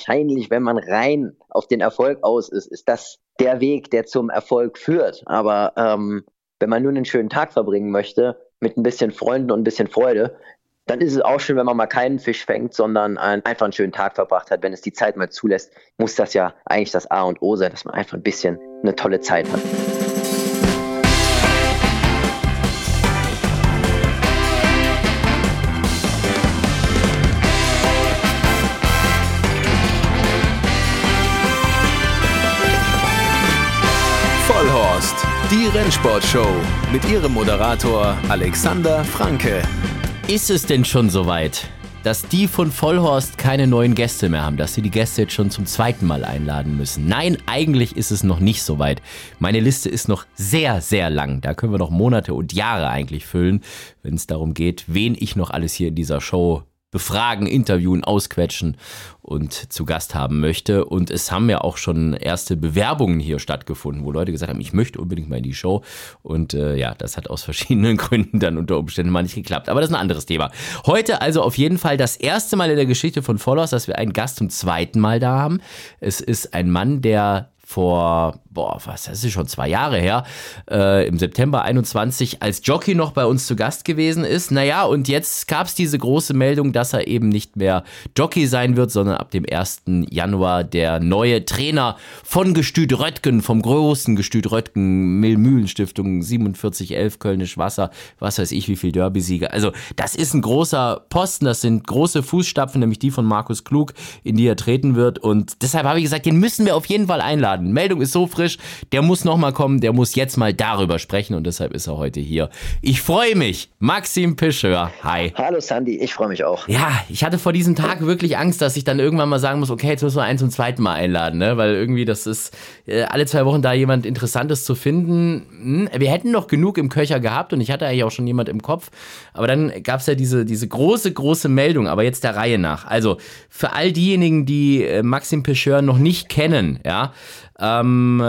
wahrscheinlich, wenn man rein auf den Erfolg aus ist, ist das der Weg, der zum Erfolg führt. Aber ähm, wenn man nur einen schönen Tag verbringen möchte, mit ein bisschen Freunden und ein bisschen Freude, dann ist es auch schön, wenn man mal keinen Fisch fängt, sondern einfach einen schönen Tag verbracht hat. Wenn es die Zeit mal zulässt, muss das ja eigentlich das A und O sein, dass man einfach ein bisschen eine tolle Zeit hat. Rennsportshow mit ihrem Moderator Alexander Franke. Ist es denn schon soweit, dass die von Vollhorst keine neuen Gäste mehr haben, dass sie die Gäste jetzt schon zum zweiten Mal einladen müssen? Nein, eigentlich ist es noch nicht soweit. Meine Liste ist noch sehr, sehr lang. Da können wir noch Monate und Jahre eigentlich füllen, wenn es darum geht, wen ich noch alles hier in dieser Show befragen, interviewen, ausquetschen und zu Gast haben möchte. Und es haben ja auch schon erste Bewerbungen hier stattgefunden, wo Leute gesagt haben, ich möchte unbedingt mal in die Show. Und äh, ja, das hat aus verschiedenen Gründen dann unter Umständen mal nicht geklappt. Aber das ist ein anderes Thema. Heute also auf jeden Fall das erste Mal in der Geschichte von Followers, dass wir einen Gast zum zweiten Mal da haben. Es ist ein Mann, der vor, boah, was, das ist schon zwei Jahre her, äh, im September 21 als Jockey noch bei uns zu Gast gewesen ist. Naja, und jetzt gab es diese große Meldung, dass er eben nicht mehr Jockey sein wird, sondern ab dem 1. Januar der neue Trainer von Gestüt Röttgen, vom großen Gestüt Röttgen, Millmühlen-Stiftung, 4711 Kölnisch Wasser, was weiß ich, wie viel Derby-Sieger. Also, das ist ein großer Posten, das sind große Fußstapfen, nämlich die von Markus Klug, in die er treten wird. Und deshalb habe ich gesagt, den müssen wir auf jeden Fall einladen einladen. Meldung ist so frisch, der muss nochmal kommen, der muss jetzt mal darüber sprechen und deshalb ist er heute hier. Ich freue mich. Maxim Pischör, hi. Hallo Sandy, ich freue mich auch. Ja, ich hatte vor diesem Tag wirklich Angst, dass ich dann irgendwann mal sagen muss, okay, jetzt müssen wir einen zum zweiten Mal einladen, ne? weil irgendwie das ist, äh, alle zwei Wochen da jemand Interessantes zu finden. Hm, wir hätten noch genug im Köcher gehabt und ich hatte eigentlich auch schon jemand im Kopf, aber dann gab es ja diese, diese große, große Meldung, aber jetzt der Reihe nach. Also für all diejenigen, die äh, Maxim Pischör noch nicht kennen, ja, ähm,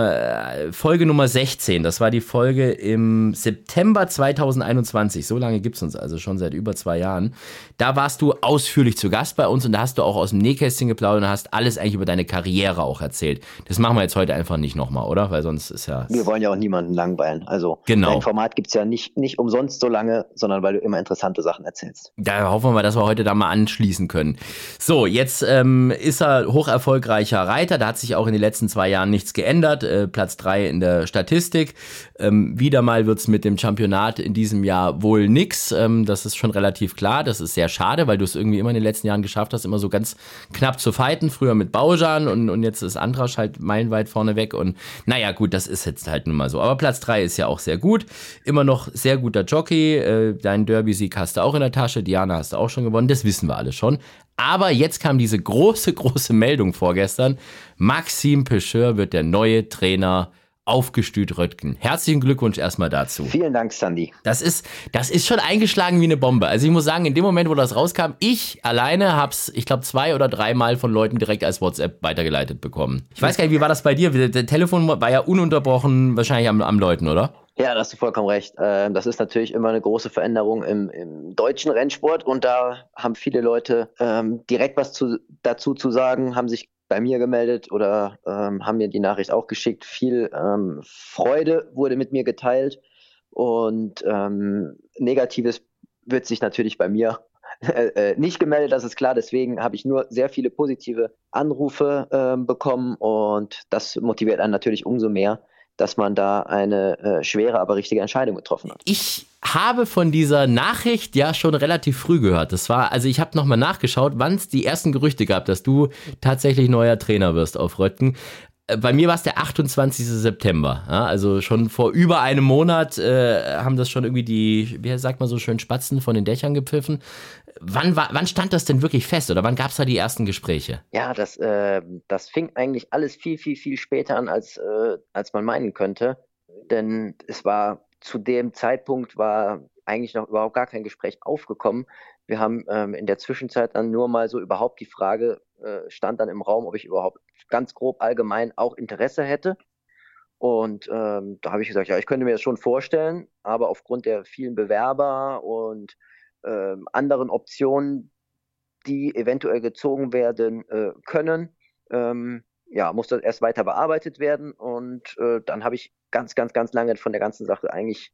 Folge Nummer 16, das war die Folge im September 2021. So lange gibt es uns also schon seit über zwei Jahren. Da warst du ausführlich zu Gast bei uns und da hast du auch aus dem Nähkästchen geplaudert und hast alles eigentlich über deine Karriere auch erzählt. Das machen wir jetzt heute einfach nicht nochmal, oder? Weil sonst ist ja. Wir wollen ja auch niemanden langweilen. Also genau. dein Format gibt es ja nicht, nicht umsonst so lange, sondern weil du immer interessante Sachen erzählst. Da hoffen wir mal, dass wir heute da mal anschließen können. So, jetzt ähm, ist er hoch erfolgreicher Reiter. Da hat sich auch in den letzten zwei Jahren nicht nichts geändert. Äh, Platz 3 in der Statistik. Ähm, wieder mal wird es mit dem Championat in diesem Jahr wohl nix. Ähm, das ist schon relativ klar. Das ist sehr schade, weil du es irgendwie immer in den letzten Jahren geschafft hast, immer so ganz knapp zu fighten. Früher mit Baujan und, und jetzt ist Andrasch halt meilenweit vorne weg. Und naja, gut, das ist jetzt halt nun mal so. Aber Platz 3 ist ja auch sehr gut. Immer noch sehr guter Jockey. Äh, deinen Derby-Sieg hast du auch in der Tasche. Diana hast du auch schon gewonnen. Das wissen wir alle schon. Aber jetzt kam diese große, große Meldung vorgestern. Maxim Pecheur wird der neue Trainer aufgestüt Röttgen. Herzlichen Glückwunsch erstmal dazu. Vielen Dank, Sandy. Das ist, das ist schon eingeschlagen wie eine Bombe. Also ich muss sagen, in dem Moment, wo das rauskam, ich alleine hab's, ich glaube, zwei oder dreimal von Leuten direkt als WhatsApp weitergeleitet bekommen. Ich weiß gar nicht, wie war das bei dir? Der Telefon war ja ununterbrochen wahrscheinlich am, am Läuten, oder? Ja, da hast du vollkommen recht. Ähm, das ist natürlich immer eine große Veränderung im, im deutschen Rennsport und da haben viele Leute ähm, direkt was zu, dazu zu sagen, haben sich bei mir gemeldet oder ähm, haben mir die Nachricht auch geschickt. Viel ähm, Freude wurde mit mir geteilt und ähm, Negatives wird sich natürlich bei mir äh, äh, nicht gemeldet, das ist klar. Deswegen habe ich nur sehr viele positive Anrufe äh, bekommen und das motiviert einen natürlich umso mehr, dass man da eine äh, schwere, aber richtige Entscheidung getroffen hat. Ich habe von dieser Nachricht ja schon relativ früh gehört. Das war, also ich habe nochmal nachgeschaut, wann es die ersten Gerüchte gab, dass du tatsächlich neuer Trainer wirst auf Röttgen. Äh, bei mir war es der 28. September. Ja, also schon vor über einem Monat äh, haben das schon irgendwie die, wie sagt man so schön, Spatzen von den Dächern gepfiffen. Wann, wann stand das denn wirklich fest oder wann gab es da die ersten Gespräche? Ja, das, äh, das fing eigentlich alles viel, viel, viel später an, als, äh, als man meinen könnte. Denn es war zu dem Zeitpunkt war eigentlich noch überhaupt gar kein Gespräch aufgekommen. Wir haben ähm, in der Zwischenzeit dann nur mal so überhaupt die Frage, äh, stand dann im Raum, ob ich überhaupt ganz grob allgemein auch Interesse hätte. Und ähm, da habe ich gesagt, ja, ich könnte mir das schon vorstellen, aber aufgrund der vielen Bewerber und ähm, anderen Optionen, die eventuell gezogen werden äh, können, ähm, ja, musste erst weiter bearbeitet werden und äh, dann habe ich ganz, ganz, ganz lange von der ganzen Sache eigentlich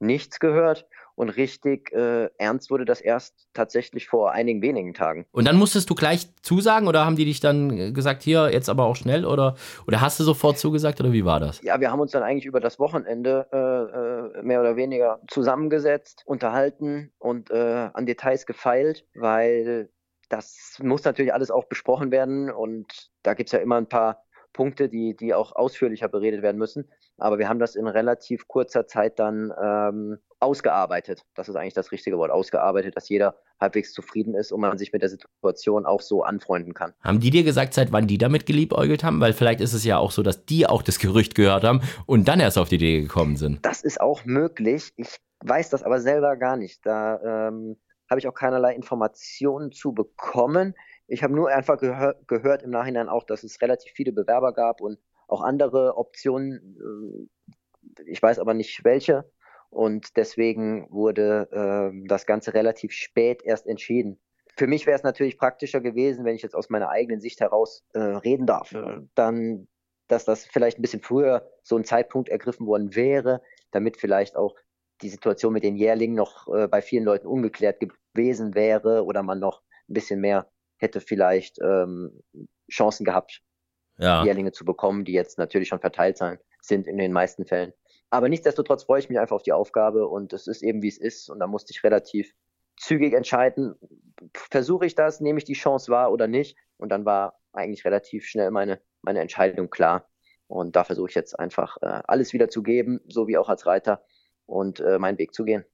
nichts gehört und richtig äh, ernst wurde das erst tatsächlich vor einigen wenigen Tagen. Und dann musstest du gleich zusagen oder haben die dich dann äh, gesagt, hier, jetzt aber auch schnell oder, oder hast du sofort zugesagt oder wie war das? Ja, wir haben uns dann eigentlich über das Wochenende äh, äh mehr oder weniger zusammengesetzt, unterhalten und äh, an Details gefeilt, weil das muss natürlich alles auch besprochen werden und da gibt es ja immer ein paar Punkte, die, die auch ausführlicher beredet werden müssen. Aber wir haben das in relativ kurzer Zeit dann ähm, ausgearbeitet. Das ist eigentlich das richtige Wort, ausgearbeitet, dass jeder halbwegs zufrieden ist und man sich mit der Situation auch so anfreunden kann. Haben die dir gesagt, seit wann die damit geliebäugelt haben? Weil vielleicht ist es ja auch so, dass die auch das Gerücht gehört haben und dann erst auf die Idee gekommen sind. Das ist auch möglich. Ich weiß das aber selber gar nicht. Da ähm, habe ich auch keinerlei Informationen zu bekommen. Ich habe nur einfach gehör gehört im Nachhinein auch, dass es relativ viele Bewerber gab und auch andere Optionen. Äh, ich weiß aber nicht welche. Und deswegen wurde äh, das Ganze relativ spät erst entschieden. Für mich wäre es natürlich praktischer gewesen, wenn ich jetzt aus meiner eigenen Sicht heraus äh, reden darf, dann, dass das vielleicht ein bisschen früher so ein Zeitpunkt ergriffen worden wäre, damit vielleicht auch die Situation mit den Jährlingen noch äh, bei vielen Leuten ungeklärt gewesen wäre oder man noch ein bisschen mehr hätte vielleicht ähm, Chancen gehabt, ja. Jährlinge zu bekommen, die jetzt natürlich schon verteilt sind in den meisten Fällen. Aber nichtsdestotrotz freue ich mich einfach auf die Aufgabe und es ist eben wie es ist und da musste ich relativ zügig entscheiden, versuche ich das, nehme ich die Chance wahr oder nicht und dann war eigentlich relativ schnell meine, meine Entscheidung klar und da versuche ich jetzt einfach äh, alles wieder zu geben, so wie auch als Reiter und äh, meinen Weg zu gehen.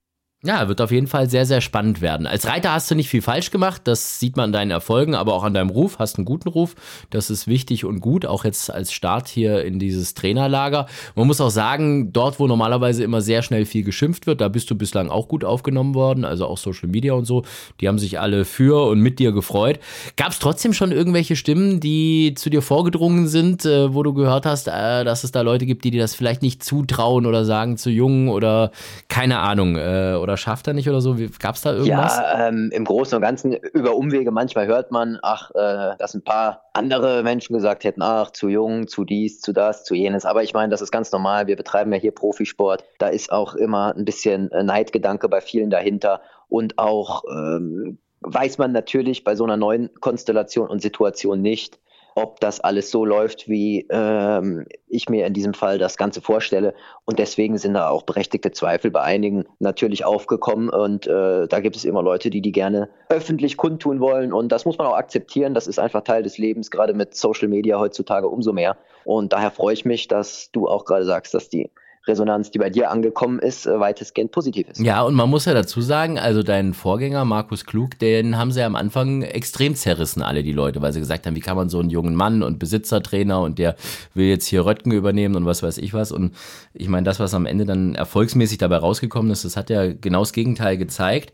Ja, wird auf jeden Fall sehr, sehr spannend werden. Als Reiter hast du nicht viel falsch gemacht, das sieht man an deinen Erfolgen, aber auch an deinem Ruf, hast einen guten Ruf. Das ist wichtig und gut, auch jetzt als Start hier in dieses Trainerlager. Man muss auch sagen, dort, wo normalerweise immer sehr schnell viel geschimpft wird, da bist du bislang auch gut aufgenommen worden, also auch Social Media und so. Die haben sich alle für und mit dir gefreut. Gab es trotzdem schon irgendwelche Stimmen, die zu dir vorgedrungen sind, äh, wo du gehört hast, äh, dass es da Leute gibt, die dir das vielleicht nicht zutrauen oder sagen, zu jung oder keine Ahnung, äh, oder oder schafft er nicht oder so? Gab es da irgendwas? Ja, ähm, im Großen und Ganzen über Umwege manchmal hört man, ach, äh, dass ein paar andere Menschen gesagt hätten, ach, zu jung, zu dies, zu das, zu jenes. Aber ich meine, das ist ganz normal. Wir betreiben ja hier Profisport. Da ist auch immer ein bisschen äh, Neidgedanke bei vielen dahinter und auch ähm, weiß man natürlich bei so einer neuen Konstellation und Situation nicht, ob das alles so läuft, wie ähm, ich mir in diesem Fall das Ganze vorstelle. Und deswegen sind da auch berechtigte Zweifel bei einigen natürlich aufgekommen. Und äh, da gibt es immer Leute, die die gerne öffentlich kundtun wollen. Und das muss man auch akzeptieren. Das ist einfach Teil des Lebens, gerade mit Social Media heutzutage umso mehr. Und daher freue ich mich, dass du auch gerade sagst, dass die Resonanz, die bei dir angekommen ist, äh, weitestgehend positiv ist. Ja, und man muss ja dazu sagen, also dein Vorgänger Markus Klug, den haben sie ja am Anfang extrem zerrissen, alle die Leute, weil sie gesagt haben, wie kann man so einen jungen Mann und Besitzertrainer und der will jetzt hier Röttgen übernehmen und was weiß ich was. Und ich meine, das, was am Ende dann erfolgsmäßig dabei rausgekommen ist, das hat ja genau das Gegenteil gezeigt.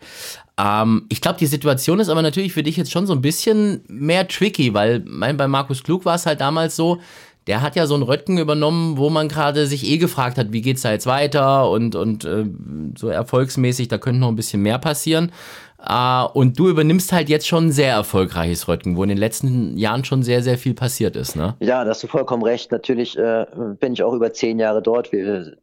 Ähm, ich glaube, die Situation ist aber natürlich für dich jetzt schon so ein bisschen mehr tricky, weil mein, bei Markus Klug war es halt damals so, der hat ja so einen Röttgen übernommen, wo man gerade sich eh gefragt hat, wie geht's da jetzt weiter und, und äh, so erfolgsmäßig, da könnte noch ein bisschen mehr passieren. Uh, und du übernimmst halt jetzt schon ein sehr erfolgreiches Röttgen, wo in den letzten Jahren schon sehr, sehr viel passiert ist, ne? Ja, da hast du vollkommen recht. Natürlich äh, bin ich auch über zehn Jahre dort. Wir,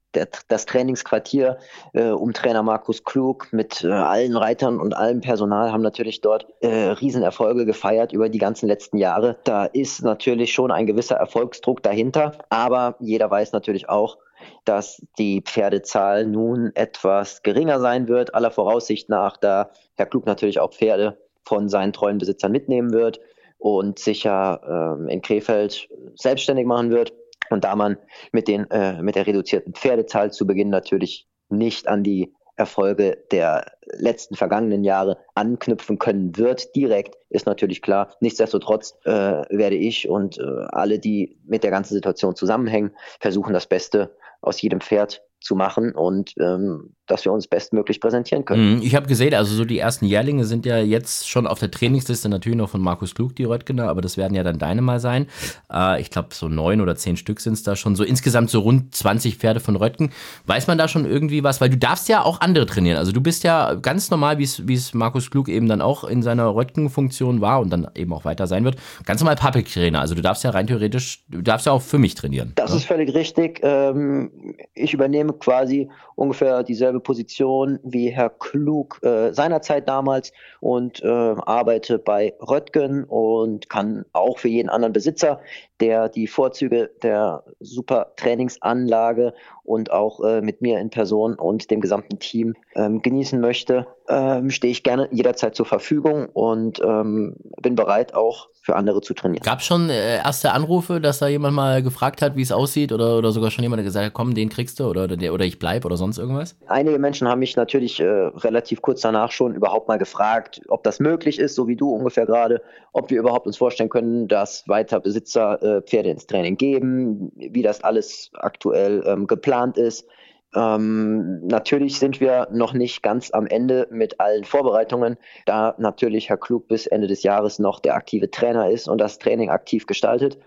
das Trainingsquartier äh, um Trainer Markus Klug mit äh, allen Reitern und allem Personal haben natürlich dort äh, Riesenerfolge gefeiert über die ganzen letzten Jahre. Da ist natürlich schon ein gewisser Erfolgsdruck dahinter, aber jeder weiß natürlich auch, dass die Pferdezahl nun etwas geringer sein wird, aller Voraussicht nach, da Herr Klug natürlich auch Pferde von seinen treuen Besitzern mitnehmen wird und sicher ähm, in Krefeld selbstständig machen wird. Und da man mit, den, äh, mit der reduzierten Pferdezahl zu Beginn natürlich nicht an die Erfolge der letzten vergangenen Jahre anknüpfen können wird, direkt, ist natürlich klar. Nichtsdestotrotz äh, werde ich und äh, alle, die mit der ganzen Situation zusammenhängen, versuchen das Beste aus jedem Pferd zu machen und ähm, dass wir uns bestmöglich präsentieren können. Mhm, ich habe gesehen, also so die ersten Jährlinge sind ja jetzt schon auf der Trainingsliste natürlich noch von Markus Klug, die Röttgener, aber das werden ja dann deine mal sein. Äh, ich glaube, so neun oder zehn Stück sind es da schon. So insgesamt so rund 20 Pferde von Röttgen. Weiß man da schon irgendwie was? Weil du darfst ja auch andere trainieren. Also du bist ja ganz normal, wie es Markus Klug eben dann auch in seiner Röttgen-Funktion war und dann eben auch weiter sein wird. Ganz normal Public-Trainer. Also du darfst ja rein theoretisch, du darfst ja auch für mich trainieren. Das ja? ist völlig richtig. Ähm, ich übernehme quasi ungefähr dieselbe Position wie Herr Klug äh, seinerzeit damals und äh, arbeite bei Röttgen und kann auch für jeden anderen Besitzer, der die Vorzüge der super Trainingsanlage und auch äh, mit mir in Person und dem gesamten Team ähm, genießen möchte, ähm, stehe ich gerne jederzeit zur Verfügung und ähm, bin bereit auch für andere zu trainieren. Gab es schon äh, erste Anrufe, dass da jemand mal gefragt hat, wie es aussieht oder, oder sogar schon jemand, der gesagt hat, komm, den kriegst du oder, oder, oder ich bleib oder sonst irgendwas? Einige Menschen haben mich natürlich äh, relativ kurz danach schon überhaupt mal gefragt, ob das möglich ist, so wie du ungefähr gerade, ob wir überhaupt uns vorstellen können, dass weiter Besitzer äh, Pferde ins Training geben, wie das alles aktuell ähm, geplant ist. Ähm, natürlich sind wir noch nicht ganz am Ende mit allen Vorbereitungen, da natürlich Herr Klug bis Ende des Jahres noch der aktive Trainer ist und das Training aktiv gestaltet.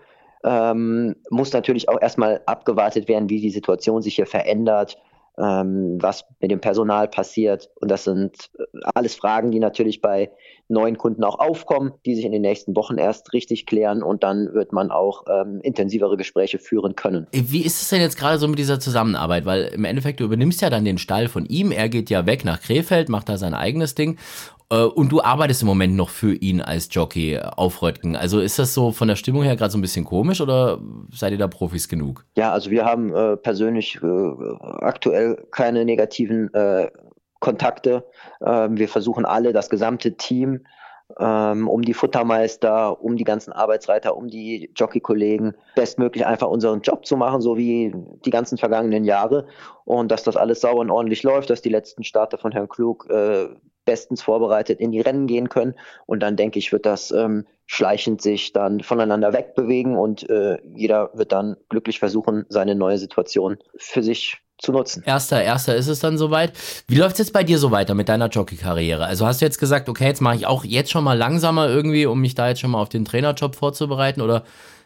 Ähm, muss natürlich auch erstmal abgewartet werden, wie die Situation sich hier verändert, ähm, was mit dem Personal passiert. Und das sind äh, alles Fragen, die natürlich bei neuen Kunden auch aufkommen, die sich in den nächsten Wochen erst richtig klären und dann wird man auch ähm, intensivere Gespräche führen können. Wie ist es denn jetzt gerade so mit dieser Zusammenarbeit? Weil im Endeffekt, du übernimmst ja dann den Stall von ihm, er geht ja weg nach Krefeld, macht da sein eigenes Ding äh, und du arbeitest im Moment noch für ihn als Jockey auf Röttgen. Also ist das so von der Stimmung her gerade so ein bisschen komisch oder seid ihr da Profis genug? Ja, also wir haben äh, persönlich äh, aktuell keine negativen äh, Kontakte. Ähm, wir versuchen alle, das gesamte Team, ähm, um die Futtermeister, um die ganzen Arbeitsreiter, um die Jockey-Kollegen, bestmöglich einfach unseren Job zu machen, so wie die ganzen vergangenen Jahre. Und dass das alles sauber und ordentlich läuft, dass die letzten Starter von Herrn Klug äh, bestens vorbereitet in die Rennen gehen können. Und dann denke ich, wird das ähm, schleichend sich dann voneinander wegbewegen und äh, jeder wird dann glücklich versuchen, seine neue Situation für sich zu nutzen. Erster, erster ist es dann soweit. Wie läuft es jetzt bei dir so weiter mit deiner Jockey-Karriere? Also hast du jetzt gesagt, okay, jetzt mache ich auch jetzt schon mal langsamer irgendwie, um mich da jetzt schon mal auf den Trainerjob vorzubereiten? Oder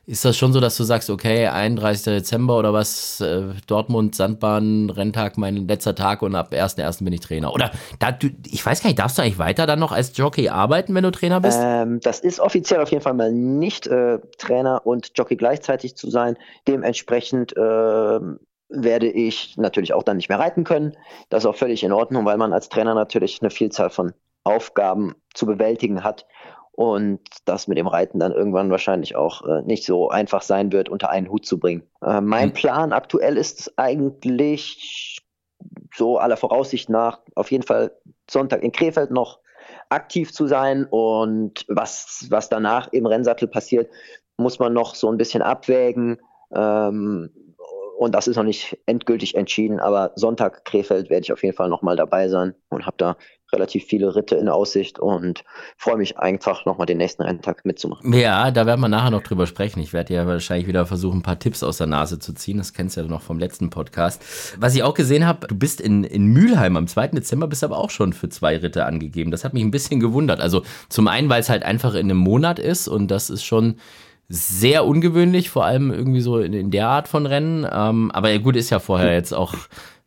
ist das schon so, dass du sagst, okay, 31. Dezember oder was, äh, Dortmund, Sandbahn, Renntag, mein letzter Tag und ab 1.1. bin ich Trainer? Oder da, du, ich weiß gar nicht, darfst du eigentlich weiter dann noch als Jockey arbeiten, wenn du Trainer bist? Ähm, das ist offiziell auf jeden Fall mal nicht äh, Trainer und Jockey gleichzeitig zu sein. Dementsprechend äh, werde ich natürlich auch dann nicht mehr reiten können. Das ist auch völlig in Ordnung, weil man als Trainer natürlich eine Vielzahl von Aufgaben zu bewältigen hat und das mit dem Reiten dann irgendwann wahrscheinlich auch äh, nicht so einfach sein wird, unter einen Hut zu bringen. Äh, mein mhm. Plan aktuell ist eigentlich so aller Voraussicht nach auf jeden Fall Sonntag in Krefeld noch aktiv zu sein und was, was danach im Rennsattel passiert, muss man noch so ein bisschen abwägen. Ähm, und das ist noch nicht endgültig entschieden, aber Sonntag Krefeld werde ich auf jeden Fall nochmal dabei sein und habe da relativ viele Ritte in Aussicht und freue mich einfach nochmal den nächsten Renntag mitzumachen. Ja, da werden wir nachher noch drüber sprechen. Ich werde ja wahrscheinlich wieder versuchen, ein paar Tipps aus der Nase zu ziehen. Das kennst du ja noch vom letzten Podcast. Was ich auch gesehen habe, du bist in, in Mülheim am 2. Dezember, bist aber auch schon für zwei Ritte angegeben. Das hat mich ein bisschen gewundert. Also zum einen, weil es halt einfach in einem Monat ist und das ist schon sehr ungewöhnlich, vor allem irgendwie so in, in der Art von Rennen. Ähm, aber gut, ist ja vorher jetzt auch,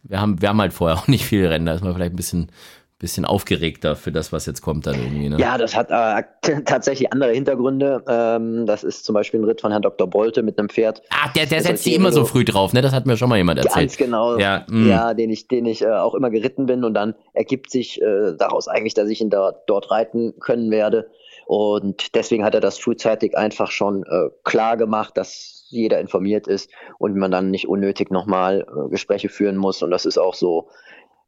wir haben, wir haben halt vorher auch nicht viele Rennen, da ist man vielleicht ein bisschen, bisschen aufgeregter für das, was jetzt kommt dann irgendwie. Ne? Ja, das hat äh, tatsächlich andere Hintergründe. Ähm, das ist zum Beispiel ein Ritt von Herrn Dr. Bolte mit einem Pferd. Ah, der, der setzt die immer so früh drauf, ne? Das hat mir schon mal jemand erzählt. Ganz genau. Ja, mm. ja den ich, den ich äh, auch immer geritten bin und dann ergibt sich äh, daraus eigentlich, dass ich ihn da, dort reiten können werde. Und deswegen hat er das frühzeitig einfach schon äh, klar gemacht, dass jeder informiert ist und man dann nicht unnötig nochmal äh, Gespräche führen muss. Und das ist auch so,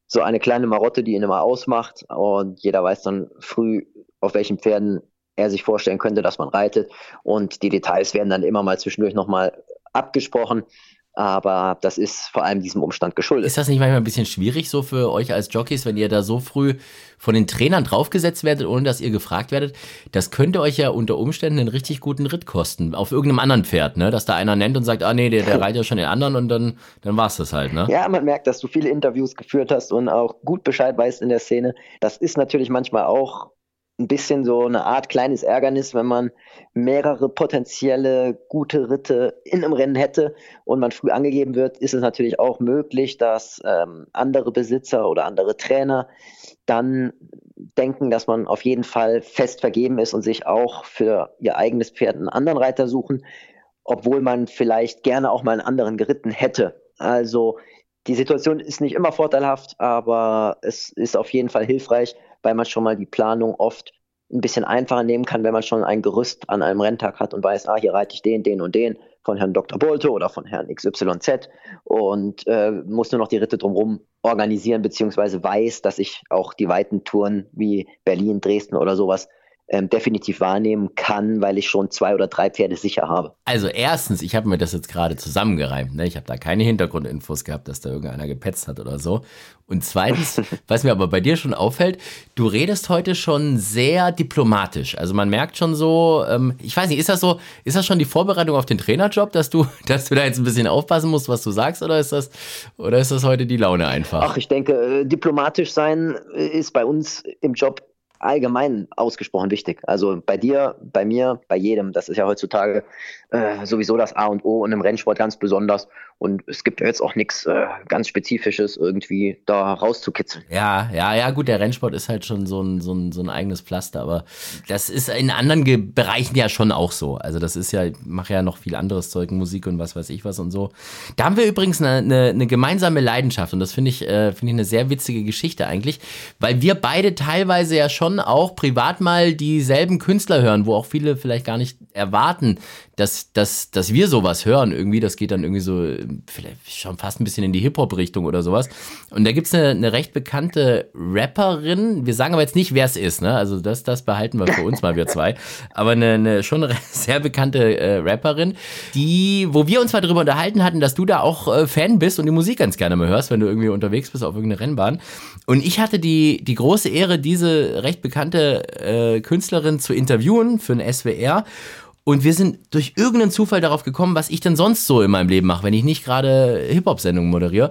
so eine kleine Marotte, die ihn immer ausmacht. Und jeder weiß dann früh, auf welchen Pferden er sich vorstellen könnte, dass man reitet. Und die Details werden dann immer mal zwischendurch nochmal abgesprochen. Aber das ist vor allem diesem Umstand geschuldet. Ist das nicht manchmal ein bisschen schwierig so für euch als Jockeys, wenn ihr da so früh von den Trainern draufgesetzt werdet, ohne dass ihr gefragt werdet? Das könnte euch ja unter Umständen einen richtig guten Ritt kosten. Auf irgendeinem anderen Pferd, ne? Dass da einer nennt und sagt, ah nee, der, der reitet ja schon den anderen und dann, dann war es das halt, ne? Ja, man merkt, dass du viele Interviews geführt hast und auch gut Bescheid weißt in der Szene. Das ist natürlich manchmal auch ein bisschen so eine Art kleines Ärgernis, wenn man mehrere potenzielle gute Ritte in einem Rennen hätte und man früh angegeben wird, ist es natürlich auch möglich, dass ähm, andere Besitzer oder andere Trainer dann denken, dass man auf jeden Fall fest vergeben ist und sich auch für ihr eigenes Pferd einen anderen Reiter suchen, obwohl man vielleicht gerne auch mal einen anderen geritten hätte. Also die Situation ist nicht immer vorteilhaft, aber es ist auf jeden Fall hilfreich, weil man schon mal die Planung oft ein bisschen einfacher nehmen kann, wenn man schon ein Gerüst an einem Renntag hat und weiß, ah, hier reite ich den, den und den von Herrn Dr. Bolte oder von Herrn XYZ und äh, muss nur noch die Ritte drumherum organisieren, beziehungsweise weiß, dass ich auch die weiten Touren wie Berlin, Dresden oder sowas ähm, definitiv wahrnehmen kann, weil ich schon zwei oder drei Pferde sicher habe. Also erstens, ich habe mir das jetzt gerade zusammengereimt. Ne? Ich habe da keine Hintergrundinfos gehabt, dass da irgendeiner gepetzt hat oder so. Und zweitens, was mir aber bei dir schon auffällt, du redest heute schon sehr diplomatisch. Also man merkt schon so, ähm, ich weiß nicht, ist das so, ist das schon die Vorbereitung auf den Trainerjob, dass du, dass du da jetzt ein bisschen aufpassen musst, was du sagst, oder ist das, oder ist das heute die Laune einfach? Ach, ich denke, äh, diplomatisch sein ist bei uns im Job allgemein ausgesprochen wichtig. Also bei dir, bei mir, bei jedem. Das ist ja heutzutage äh, sowieso das A und O und im Rennsport ganz besonders. Und es gibt ja jetzt auch nichts äh, ganz Spezifisches irgendwie da rauszukitzeln. Ja, ja, ja, gut, der Rennsport ist halt schon so ein, so ein, so ein eigenes Pflaster, aber das ist in anderen Ge Bereichen ja schon auch so. Also das ist ja, ich mache ja noch viel anderes Zeug, Musik und was weiß ich was und so. Da haben wir übrigens eine, eine, eine gemeinsame Leidenschaft und das finde ich, äh, finde ich eine sehr witzige Geschichte eigentlich, weil wir beide teilweise ja schon auch privat mal dieselben Künstler hören, wo auch viele vielleicht gar nicht erwarten, dass, dass, dass wir sowas hören irgendwie. Das geht dann irgendwie so, vielleicht schon fast ein bisschen in die Hip-Hop-Richtung oder sowas. Und da gibt es eine, eine recht bekannte Rapperin. Wir sagen aber jetzt nicht, wer es ist, ne? Also das, das behalten wir für uns mal, wir zwei. Aber eine, eine schon sehr bekannte äh, Rapperin, die, wo wir uns mal darüber unterhalten hatten, dass du da auch äh, Fan bist und die Musik ganz gerne mal hörst, wenn du irgendwie unterwegs bist auf irgendeiner Rennbahn. Und ich hatte die, die große Ehre, diese recht bekannte äh, Künstlerin zu interviewen für ein SWR. Und wir sind durch irgendeinen Zufall darauf gekommen, was ich denn sonst so in meinem Leben mache, wenn ich nicht gerade Hip-Hop-Sendungen moderiere.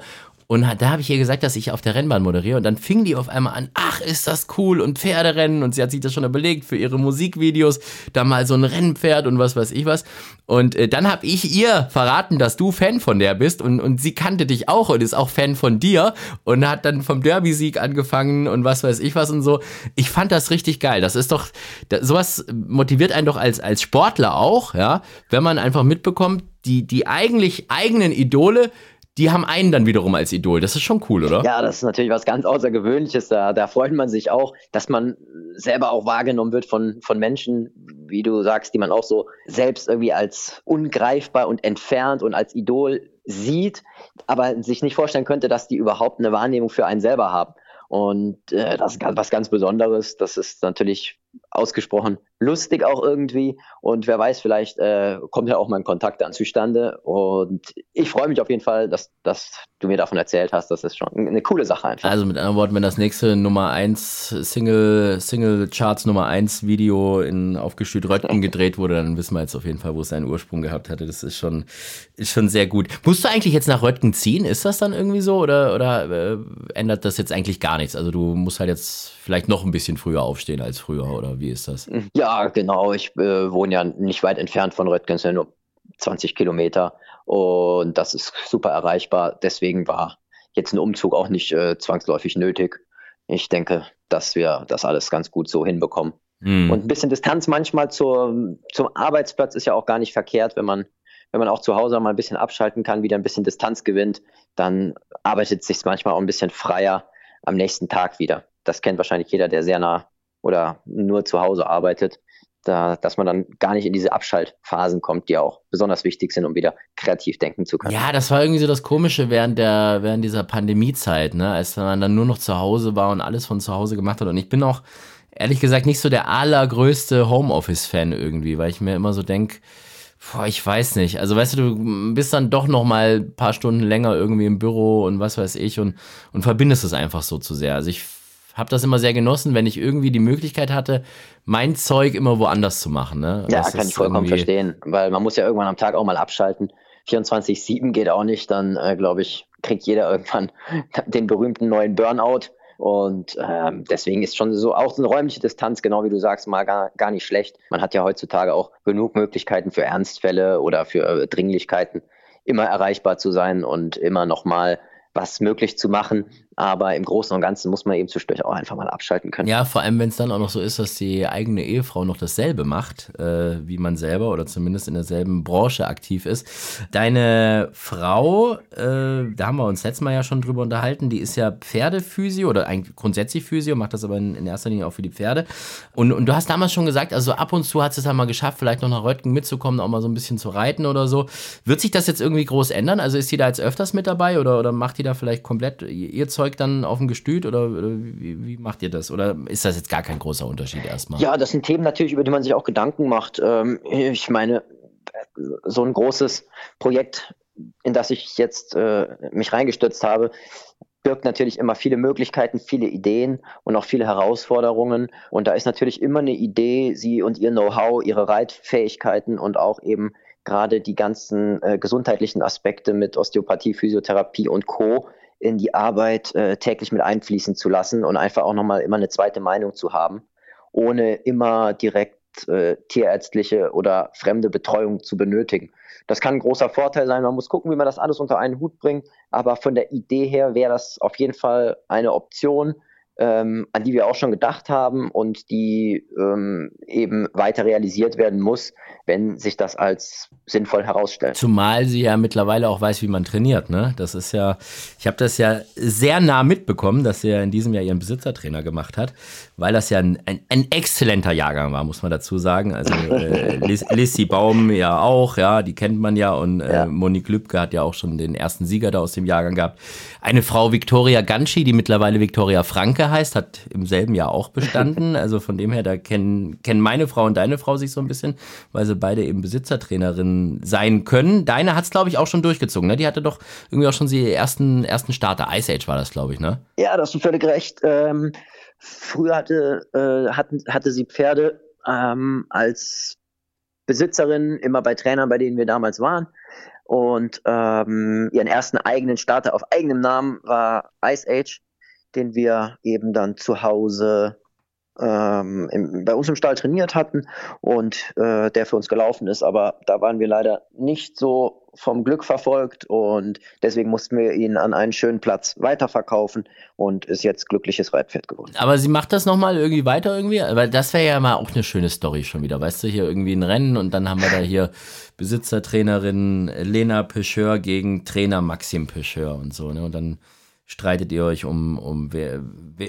Und da habe ich ihr gesagt, dass ich auf der Rennbahn moderiere. Und dann fing die auf einmal an, ach, ist das cool und Pferderennen. Und sie hat sich das schon überlegt für ihre Musikvideos. Da mal so ein Rennpferd und was weiß ich was. Und äh, dann habe ich ihr verraten, dass du Fan von der bist. Und, und sie kannte dich auch und ist auch Fan von dir. Und hat dann vom Derby-Sieg angefangen und was weiß ich was und so. Ich fand das richtig geil. Das ist doch, das, sowas motiviert einen doch als, als Sportler auch, ja. Wenn man einfach mitbekommt, die, die eigentlich eigenen Idole die haben einen dann wiederum als Idol. Das ist schon cool, oder? Ja, das ist natürlich was ganz Außergewöhnliches. Da, da freut man sich auch, dass man selber auch wahrgenommen wird von, von Menschen, wie du sagst, die man auch so selbst irgendwie als ungreifbar und entfernt und als Idol sieht, aber sich nicht vorstellen könnte, dass die überhaupt eine Wahrnehmung für einen selber haben. Und äh, das ist was ganz Besonderes. Das ist natürlich ausgesprochen lustig auch irgendwie. Und wer weiß, vielleicht äh, kommt ja auch mal ein Kontakt dann zustande. Und ich freue mich auf jeden Fall, dass, dass du mir davon erzählt hast. Das ist schon eine coole Sache einfach. Also mit anderen Worten, wenn das nächste Nummer 1 Single, Single Charts Nummer 1 Video in Aufgestüt Röttgen gedreht wurde, dann wissen wir jetzt auf jeden Fall, wo es seinen Ursprung gehabt hatte. Das ist schon, ist schon sehr gut. Musst du eigentlich jetzt nach Röttgen ziehen? Ist das dann irgendwie so? Oder, oder äh, ändert das jetzt eigentlich gar nichts? Also du musst halt jetzt vielleicht noch ein bisschen früher aufstehen als früher, oder wie ist das? Ja, genau. Ich äh, wohne ja nicht weit entfernt von Röttgen, sind nur 20 Kilometer und das ist super erreichbar. Deswegen war jetzt ein Umzug auch nicht äh, zwangsläufig nötig. Ich denke, dass wir das alles ganz gut so hinbekommen. Mhm. Und ein bisschen Distanz manchmal zur, zum Arbeitsplatz ist ja auch gar nicht verkehrt, wenn man wenn man auch zu Hause mal ein bisschen abschalten kann, wieder ein bisschen Distanz gewinnt, dann arbeitet es sich manchmal auch ein bisschen freier am nächsten Tag wieder das kennt wahrscheinlich jeder, der sehr nah oder nur zu Hause arbeitet, da, dass man dann gar nicht in diese Abschaltphasen kommt, die auch besonders wichtig sind, um wieder kreativ denken zu können. Ja, das war irgendwie so das Komische während der, während dieser Pandemiezeit, ne, als man dann nur noch zu Hause war und alles von zu Hause gemacht hat. Und ich bin auch ehrlich gesagt nicht so der allergrößte Homeoffice-Fan irgendwie, weil ich mir immer so denke, Boah, ich weiß nicht. Also weißt du, du bist dann doch noch mal ein paar Stunden länger irgendwie im Büro und was weiß ich und, und verbindest es einfach so zu sehr. Also ich habe das immer sehr genossen, wenn ich irgendwie die Möglichkeit hatte, mein Zeug immer woanders zu machen. Ne? Ja, das kann ich vollkommen verstehen, weil man muss ja irgendwann am Tag auch mal abschalten. 24-7 geht auch nicht, dann äh, glaube ich, kriegt jeder irgendwann den berühmten neuen Burnout. Und ähm, deswegen ist schon so auch so eine räumliche Distanz, genau wie du sagst, mal gar, gar nicht schlecht. Man hat ja heutzutage auch genug Möglichkeiten für Ernstfälle oder für äh, Dringlichkeiten, immer erreichbar zu sein und immer nochmal was möglich zu machen. Aber im Großen und Ganzen muss man eben zwischendurch auch einfach mal abschalten können. Ja, vor allem, wenn es dann auch noch so ist, dass die eigene Ehefrau noch dasselbe macht, äh, wie man selber oder zumindest in derselben Branche aktiv ist. Deine Frau, äh, da haben wir uns letztes Mal ja schon drüber unterhalten, die ist ja Pferdephysio oder eigentlich grundsätzlich Physio, macht das aber in, in erster Linie auch für die Pferde. Und, und du hast damals schon gesagt, also ab und zu hat es dann mal geschafft, vielleicht noch nach Röttgen mitzukommen, auch mal so ein bisschen zu reiten oder so. Wird sich das jetzt irgendwie groß ändern? Also ist die da jetzt öfters mit dabei oder, oder macht die da vielleicht komplett ihr Zeug? Zeug dann auf dem Gestüt oder, wie, wie, macht ihr das? Oder ist das jetzt gar kein großer Unterschied erstmal? Ja, das sind Themen natürlich, über die man sich auch Gedanken macht. Ähm, ich meine, so ein großes Projekt, in das ich jetzt äh, mich reingestürzt habe, birgt natürlich immer viele Möglichkeiten, viele Ideen und auch viele Herausforderungen. Und da ist natürlich immer eine Idee, sie und ihr Know-how, ihre Reitfähigkeiten und auch eben gerade die ganzen äh, gesundheitlichen Aspekte mit Osteopathie, Physiotherapie und Co in die Arbeit äh, täglich mit einfließen zu lassen und einfach auch nochmal immer eine zweite Meinung zu haben, ohne immer direkt äh, tierärztliche oder fremde Betreuung zu benötigen. Das kann ein großer Vorteil sein. Man muss gucken, wie man das alles unter einen Hut bringt. Aber von der Idee her wäre das auf jeden Fall eine Option, ähm, an die wir auch schon gedacht haben und die ähm, eben weiter realisiert werden muss, wenn sich das als sinnvoll herausstellt. Zumal sie ja mittlerweile auch weiß, wie man trainiert. Ne? Das ist ja, ich habe das ja sehr nah mitbekommen, dass sie ja in diesem Jahr ihren Besitzertrainer gemacht hat, weil das ja ein, ein, ein exzellenter Jahrgang war, muss man dazu sagen. Also äh, Lissy Baum ja auch, ja, die kennt man ja und äh, ja. Monique Lübke hat ja auch schon den ersten Sieger da aus dem Jahrgang gehabt. Eine Frau Victoria Ganschi, die mittlerweile Victoria Franke heißt, hat im selben Jahr auch bestanden. Also von dem her, da kennen, kennen meine Frau und deine Frau sich so ein bisschen, weil sie beide eben Besitzertrainerin sein können. Deine hat es, glaube ich, auch schon durchgezogen. Ne? Die hatte doch irgendwie auch schon die ersten, ersten Starter. Ice Age war das, glaube ich, ne? Ja, das ist völlig recht. Ähm, früher hatte, äh, hatten, hatte sie Pferde ähm, als Besitzerin immer bei Trainern, bei denen wir damals waren. Und ähm, ihren ersten eigenen Starter auf eigenem Namen war Ice Age, den wir eben dann zu Hause ähm, im, bei uns im Stall trainiert hatten und äh, der für uns gelaufen ist. Aber da waren wir leider nicht so vom Glück verfolgt und deswegen mussten wir ihn an einen schönen Platz weiterverkaufen und ist jetzt glückliches Reitpferd geworden. Aber sie macht das nochmal irgendwie weiter irgendwie? Weil das wäre ja mal auch eine schöne Story schon wieder. Weißt du, hier irgendwie ein Rennen und dann haben wir da hier Besitzertrainerin Lena Pecheur gegen Trainer Maxim Pecheur und so. Ne? Und dann streitet ihr euch um, um wer,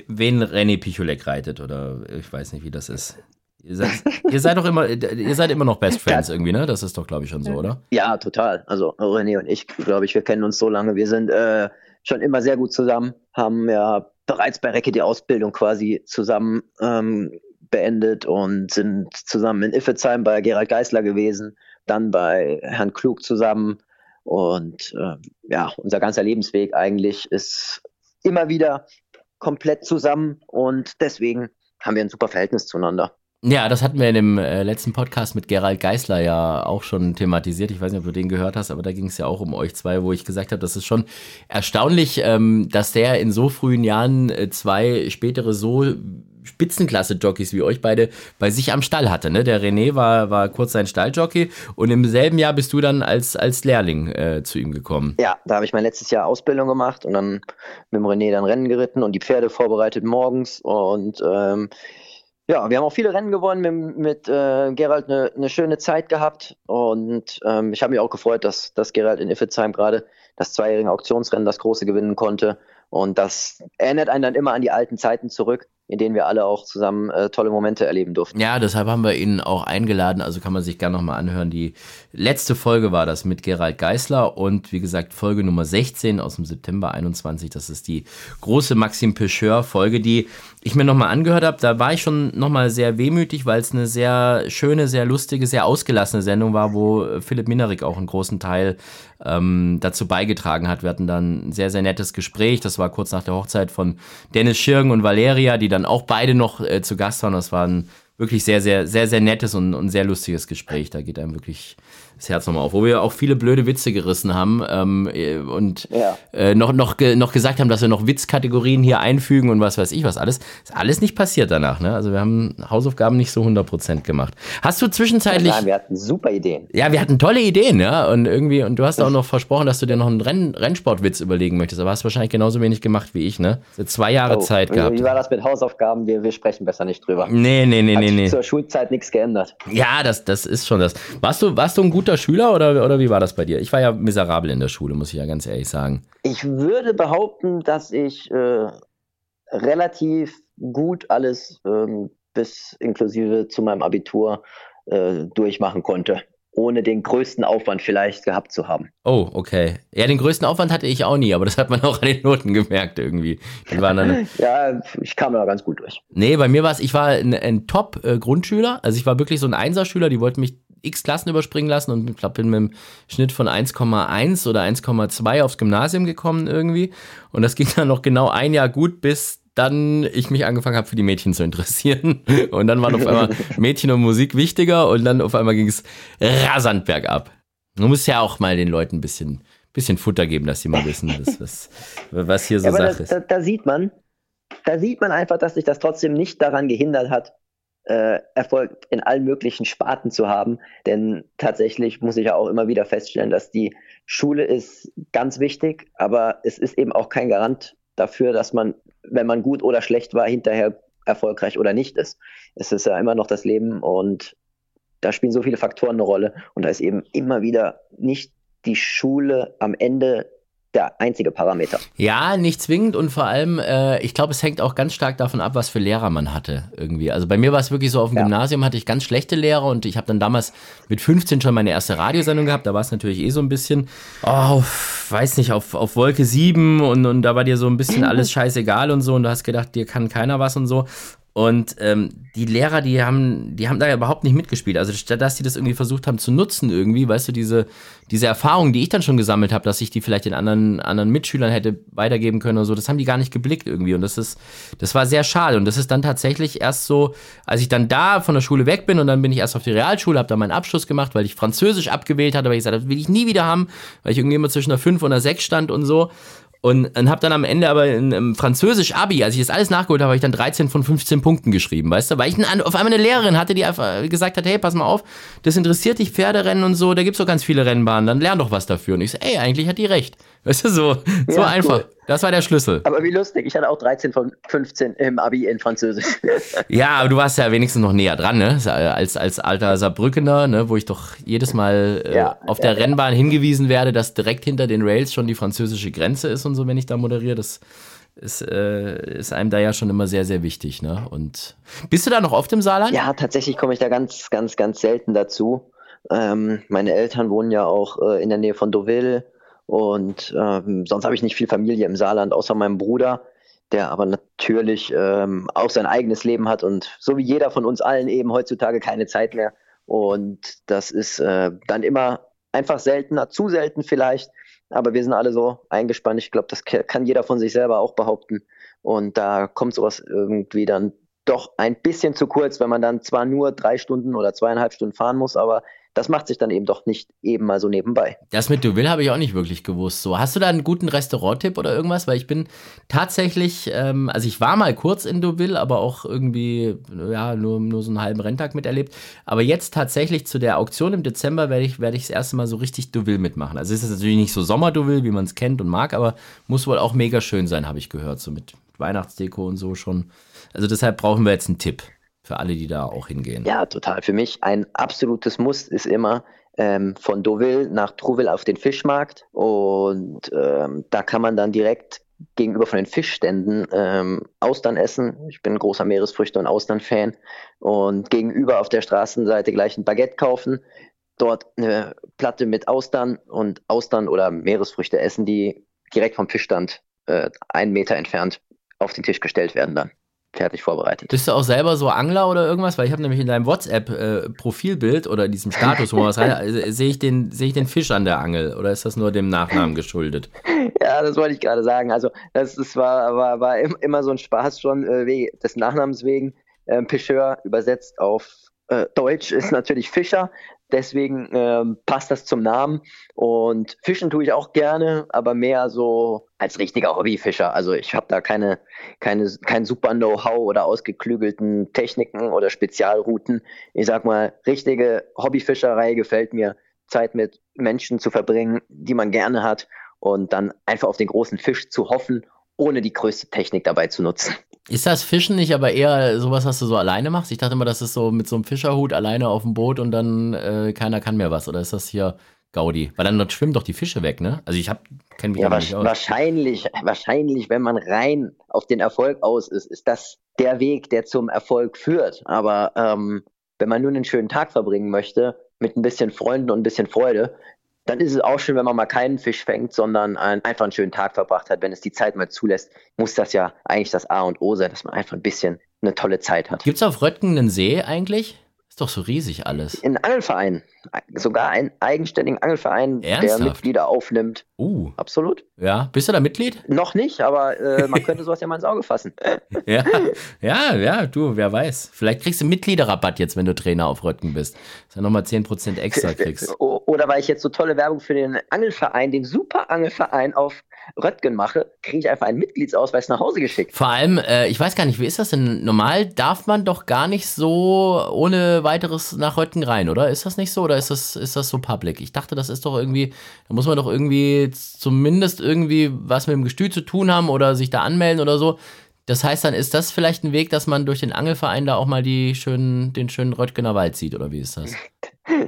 wen René Picholek reitet oder ich weiß nicht, wie das ist. Ihr seid, ihr seid doch immer, ihr seid immer noch Best Friends irgendwie, ne? Das ist doch, glaube ich, schon so, oder? Ja, total. Also René und ich, glaube ich, wir kennen uns so lange. Wir sind äh, schon immer sehr gut zusammen, haben ja bereits bei Recke die Ausbildung quasi zusammen ähm, beendet und sind zusammen in Iffezheim bei Gerald Geisler gewesen, dann bei Herrn Klug zusammen und äh, ja, unser ganzer Lebensweg eigentlich ist immer wieder komplett zusammen und deswegen haben wir ein super Verhältnis zueinander. Ja, das hatten wir in dem äh, letzten Podcast mit Gerald Geisler ja auch schon thematisiert. Ich weiß nicht, ob du den gehört hast, aber da ging es ja auch um euch zwei, wo ich gesagt habe, das ist schon erstaunlich, ähm, dass der in so frühen Jahren äh, zwei spätere so Spitzenklasse-Jockeys wie euch beide bei sich am Stall hatte. Ne? Der René war, war kurz sein Stalljockey und im selben Jahr bist du dann als, als Lehrling äh, zu ihm gekommen. Ja, da habe ich mein letztes Jahr Ausbildung gemacht und dann mit dem René dann Rennen geritten und die Pferde vorbereitet morgens und ähm, ja, wir haben auch viele Rennen gewonnen, mit, mit äh, Gerald eine, eine schöne Zeit gehabt. Und ähm, ich habe mich auch gefreut, dass, dass Gerald in Iffezheim gerade das zweijährige Auktionsrennen, das große gewinnen konnte. Und das erinnert einen dann immer an die alten Zeiten zurück in denen wir alle auch zusammen äh, tolle Momente erleben durften. Ja, deshalb haben wir ihn auch eingeladen. Also kann man sich gerne nochmal anhören. Die letzte Folge war das mit Gerald Geisler und wie gesagt, Folge Nummer 16 aus dem September 21. Das ist die große Maxim Pecheur-Folge, die ich mir nochmal angehört habe. Da war ich schon nochmal sehr wehmütig, weil es eine sehr schöne, sehr lustige, sehr ausgelassene Sendung war, wo Philipp Minerik auch einen großen Teil ähm, dazu beigetragen hat. Wir hatten dann ein sehr, sehr nettes Gespräch. Das war kurz nach der Hochzeit von Dennis Schirgen und Valeria, die dann auch beide noch äh, zu Gast waren. Das war ein wirklich sehr, sehr, sehr, sehr nettes und, und sehr lustiges Gespräch. Da geht einem wirklich das Herz nochmal auf, wo wir auch viele blöde Witze gerissen haben ähm, äh, und ja. äh, noch, noch, noch gesagt haben, dass wir noch Witzkategorien hier einfügen und was weiß ich was alles. Ist alles nicht passiert danach. Ne? Also wir haben Hausaufgaben nicht so 100% gemacht. Hast du zwischenzeitlich... Ja, wir hatten super Ideen. Ja, wir hatten tolle Ideen, ja. Und irgendwie, und du hast auch noch versprochen, dass du dir noch einen Renn Rennsportwitz überlegen möchtest, aber hast wahrscheinlich genauso wenig gemacht wie ich, ne? Zwei Jahre oh, Zeit gehabt. Wie war das mit Hausaufgaben? Wir, wir sprechen besser nicht drüber. Nee, nee, nee, Hat nee, nee. zur Schulzeit nichts geändert. Ja, das, das ist schon das. Warst du, warst du ein guter Schüler oder, oder wie war das bei dir? Ich war ja miserabel in der Schule, muss ich ja ganz ehrlich sagen. Ich würde behaupten, dass ich äh, relativ gut alles ähm, bis inklusive zu meinem Abitur äh, durchmachen konnte ohne den größten Aufwand vielleicht gehabt zu haben. Oh, okay. Ja, den größten Aufwand hatte ich auch nie, aber das hat man auch an den Noten gemerkt irgendwie. Dann ja, ich kam da ganz gut durch. Nee, bei mir war es, ich war ein, ein Top-Grundschüler, also ich war wirklich so ein Einserschüler, die wollten mich x Klassen überspringen lassen und ich glaube, bin mit einem Schnitt von 1,1 oder 1,2 aufs Gymnasium gekommen irgendwie. Und das ging dann noch genau ein Jahr gut, bis dann ich mich angefangen habe, für die Mädchen zu interessieren. Und dann waren auf einmal Mädchen und Musik wichtiger und dann auf einmal ging es rasant bergab. Man muss ja auch mal den Leuten ein bisschen, bisschen Futter geben, dass sie mal wissen, was, was, was hier so ja, Sache ist. Da, da, sieht man, da sieht man einfach, dass sich das trotzdem nicht daran gehindert hat, äh, Erfolg in allen möglichen Sparten zu haben. Denn tatsächlich muss ich ja auch immer wieder feststellen, dass die Schule ist ganz wichtig, aber es ist eben auch kein Garant dafür, dass man, wenn man gut oder schlecht war, hinterher erfolgreich oder nicht ist. Es ist ja immer noch das Leben und da spielen so viele Faktoren eine Rolle und da ist eben immer wieder nicht die Schule am Ende der einzige Parameter. Ja, nicht zwingend und vor allem, äh, ich glaube, es hängt auch ganz stark davon ab, was für Lehrer man hatte irgendwie. Also bei mir war es wirklich so, auf dem ja. Gymnasium hatte ich ganz schlechte Lehrer und ich habe dann damals mit 15 schon meine erste Radiosendung gehabt. Da war es natürlich eh so ein bisschen, oh, weiß nicht, auf, auf Wolke 7 und, und da war dir so ein bisschen alles scheißegal und so und du hast gedacht, dir kann keiner was und so. Und ähm, die Lehrer, die haben, die haben da ja überhaupt nicht mitgespielt. Also statt dass die das irgendwie versucht haben zu nutzen, irgendwie, weißt du, diese, diese Erfahrung, die ich dann schon gesammelt habe, dass ich die vielleicht den anderen, anderen Mitschülern hätte weitergeben können oder so, das haben die gar nicht geblickt irgendwie. Und das ist, das war sehr schade. Und das ist dann tatsächlich erst so, als ich dann da von der Schule weg bin und dann bin ich erst auf die Realschule, habe da meinen Abschluss gemacht, weil ich Französisch abgewählt hatte, weil ich gesagt habe, das will ich nie wieder haben, weil ich irgendwie immer zwischen einer 5 und einer 6 stand und so. Und dann habe dann am Ende aber in, in Französisch Abi, als ich das alles nachgeholt habe, habe ich dann 13 von 15 Punkten geschrieben, weißt du? Weil ich eine, auf einmal eine Lehrerin hatte, die einfach gesagt hat, hey, pass mal auf, das interessiert dich, Pferderennen und so, da gibt's doch ganz viele Rennbahnen, dann lern doch was dafür. Und ich so, ey, eigentlich hat die recht. Weißt du, so, so ja, einfach. Cool. Das war der Schlüssel. Aber wie lustig, ich hatte auch 13 von 15 im Abi in Französisch. ja, aber du warst ja wenigstens noch näher dran, ne? Als, als alter Saarbrückener, ne? Wo ich doch jedes Mal äh, ja, auf der ja, Rennbahn hingewiesen werde, dass direkt hinter den Rails schon die französische Grenze ist und so, wenn ich da moderiere. Das ist, äh, ist einem da ja schon immer sehr, sehr wichtig, ne? Und bist du da noch oft im Saarland? Ja, tatsächlich komme ich da ganz, ganz, ganz selten dazu. Ähm, meine Eltern wohnen ja auch äh, in der Nähe von Deauville und ähm, sonst habe ich nicht viel Familie im Saarland, außer meinem Bruder, der aber natürlich ähm, auch sein eigenes Leben hat und so wie jeder von uns allen eben heutzutage keine Zeit mehr. Und das ist äh, dann immer einfach seltener, zu selten vielleicht. Aber wir sind alle so eingespannt. Ich glaube, das kann jeder von sich selber auch behaupten. Und da kommt sowas irgendwie dann doch ein bisschen zu kurz, wenn man dann zwar nur drei Stunden oder zweieinhalb Stunden fahren muss, aber das macht sich dann eben doch nicht eben mal so nebenbei. Das mit Deauville habe ich auch nicht wirklich gewusst. So, hast du da einen guten Restaurant-Tipp oder irgendwas? Weil ich bin tatsächlich, ähm, also ich war mal kurz in Deauville, aber auch irgendwie, ja, nur, nur so einen halben Renntag miterlebt. Aber jetzt tatsächlich zu der Auktion im Dezember werde ich, werde ich das erste Mal so richtig Deauville mitmachen. Also es ist natürlich nicht so Sommer-Deauville, wie man es kennt und mag, aber muss wohl auch mega schön sein, habe ich gehört. So mit Weihnachtsdeko und so schon. Also deshalb brauchen wir jetzt einen Tipp für alle, die da auch hingehen. Ja, total. Für mich ein absolutes Muss ist immer ähm, von Deauville nach Trouville auf den Fischmarkt und ähm, da kann man dann direkt gegenüber von den Fischständen ähm, Austern essen. Ich bin großer Meeresfrüchte- und Austern-Fan. Und gegenüber auf der Straßenseite gleich ein Baguette kaufen, dort eine Platte mit Austern und Austern oder Meeresfrüchte essen, die direkt vom Fischstand äh, einen Meter entfernt auf den Tisch gestellt werden dann fertig vorbereitet. Bist du auch selber so Angler oder irgendwas? Weil ich habe nämlich in deinem WhatsApp-Profilbild äh, oder in diesem Status, wo was rein, äh, sehe ich, den, seh ich den Fisch an der Angel oder ist das nur dem Nachnamen geschuldet? Ja, das wollte ich gerade sagen. Also das, das war, war, war immer so ein Spaß schon äh, des Nachnamens wegen. Ähm, Pêcheur übersetzt auf äh, Deutsch ist natürlich Fischer. Deswegen ähm, passt das zum Namen. Und fischen tue ich auch gerne, aber mehr so als richtiger Hobbyfischer. Also ich habe da keine, keine, kein super Know-how oder ausgeklügelten Techniken oder Spezialrouten. Ich sag mal, richtige Hobbyfischerei gefällt mir, Zeit mit Menschen zu verbringen, die man gerne hat und dann einfach auf den großen Fisch zu hoffen, ohne die größte Technik dabei zu nutzen. Ist das Fischen nicht aber eher sowas, was du so alleine machst? Ich dachte immer, das ist so mit so einem Fischerhut alleine auf dem Boot und dann äh, keiner kann mehr was. Oder ist das hier Gaudi? Weil dann schwimmen doch die Fische weg, ne? Also ich habe kenne mich ja, nicht aus. Wahrscheinlich, wahrscheinlich, wenn man rein auf den Erfolg aus ist, ist das der Weg, der zum Erfolg führt. Aber ähm, wenn man nur einen schönen Tag verbringen möchte, mit ein bisschen Freunden und ein bisschen Freude, dann ist es auch schön, wenn man mal keinen Fisch fängt, sondern ein, einfach einen schönen Tag verbracht hat. Wenn es die Zeit mal zulässt, muss das ja eigentlich das A und O sein, dass man einfach ein bisschen eine tolle Zeit hat. Gibt es auf Röttgen einen See eigentlich? Ist doch so riesig alles. Ein Angelverein. Sogar einen eigenständigen Angelverein, Ernsthaft? der Mitglieder aufnimmt. Uh. Absolut. Ja. Bist du da Mitglied? Noch nicht, aber äh, man könnte sowas ja mal ins Auge fassen. ja, ja, ja, du, wer weiß. Vielleicht kriegst du Mitgliederrabatt jetzt, wenn du Trainer auf Röttgen bist. Dass du nochmal 10% extra kriegst. Oder weil ich jetzt so tolle Werbung für den Angelverein, den Super Angelverein auf Röttgen mache, kriege ich einfach einen Mitgliedsausweis nach Hause geschickt. Vor allem, äh, ich weiß gar nicht, wie ist das denn? Normal darf man doch gar nicht so ohne weiteres nach Röttgen rein, oder? Ist das nicht so oder ist das, ist das so public? Ich dachte, das ist doch irgendwie, da muss man doch irgendwie zumindest irgendwie was mit dem Gestüt zu tun haben oder sich da anmelden oder so. Das heißt, dann ist das vielleicht ein Weg, dass man durch den Angelverein da auch mal die schönen, den schönen Röttgener Wald sieht, oder wie ist das?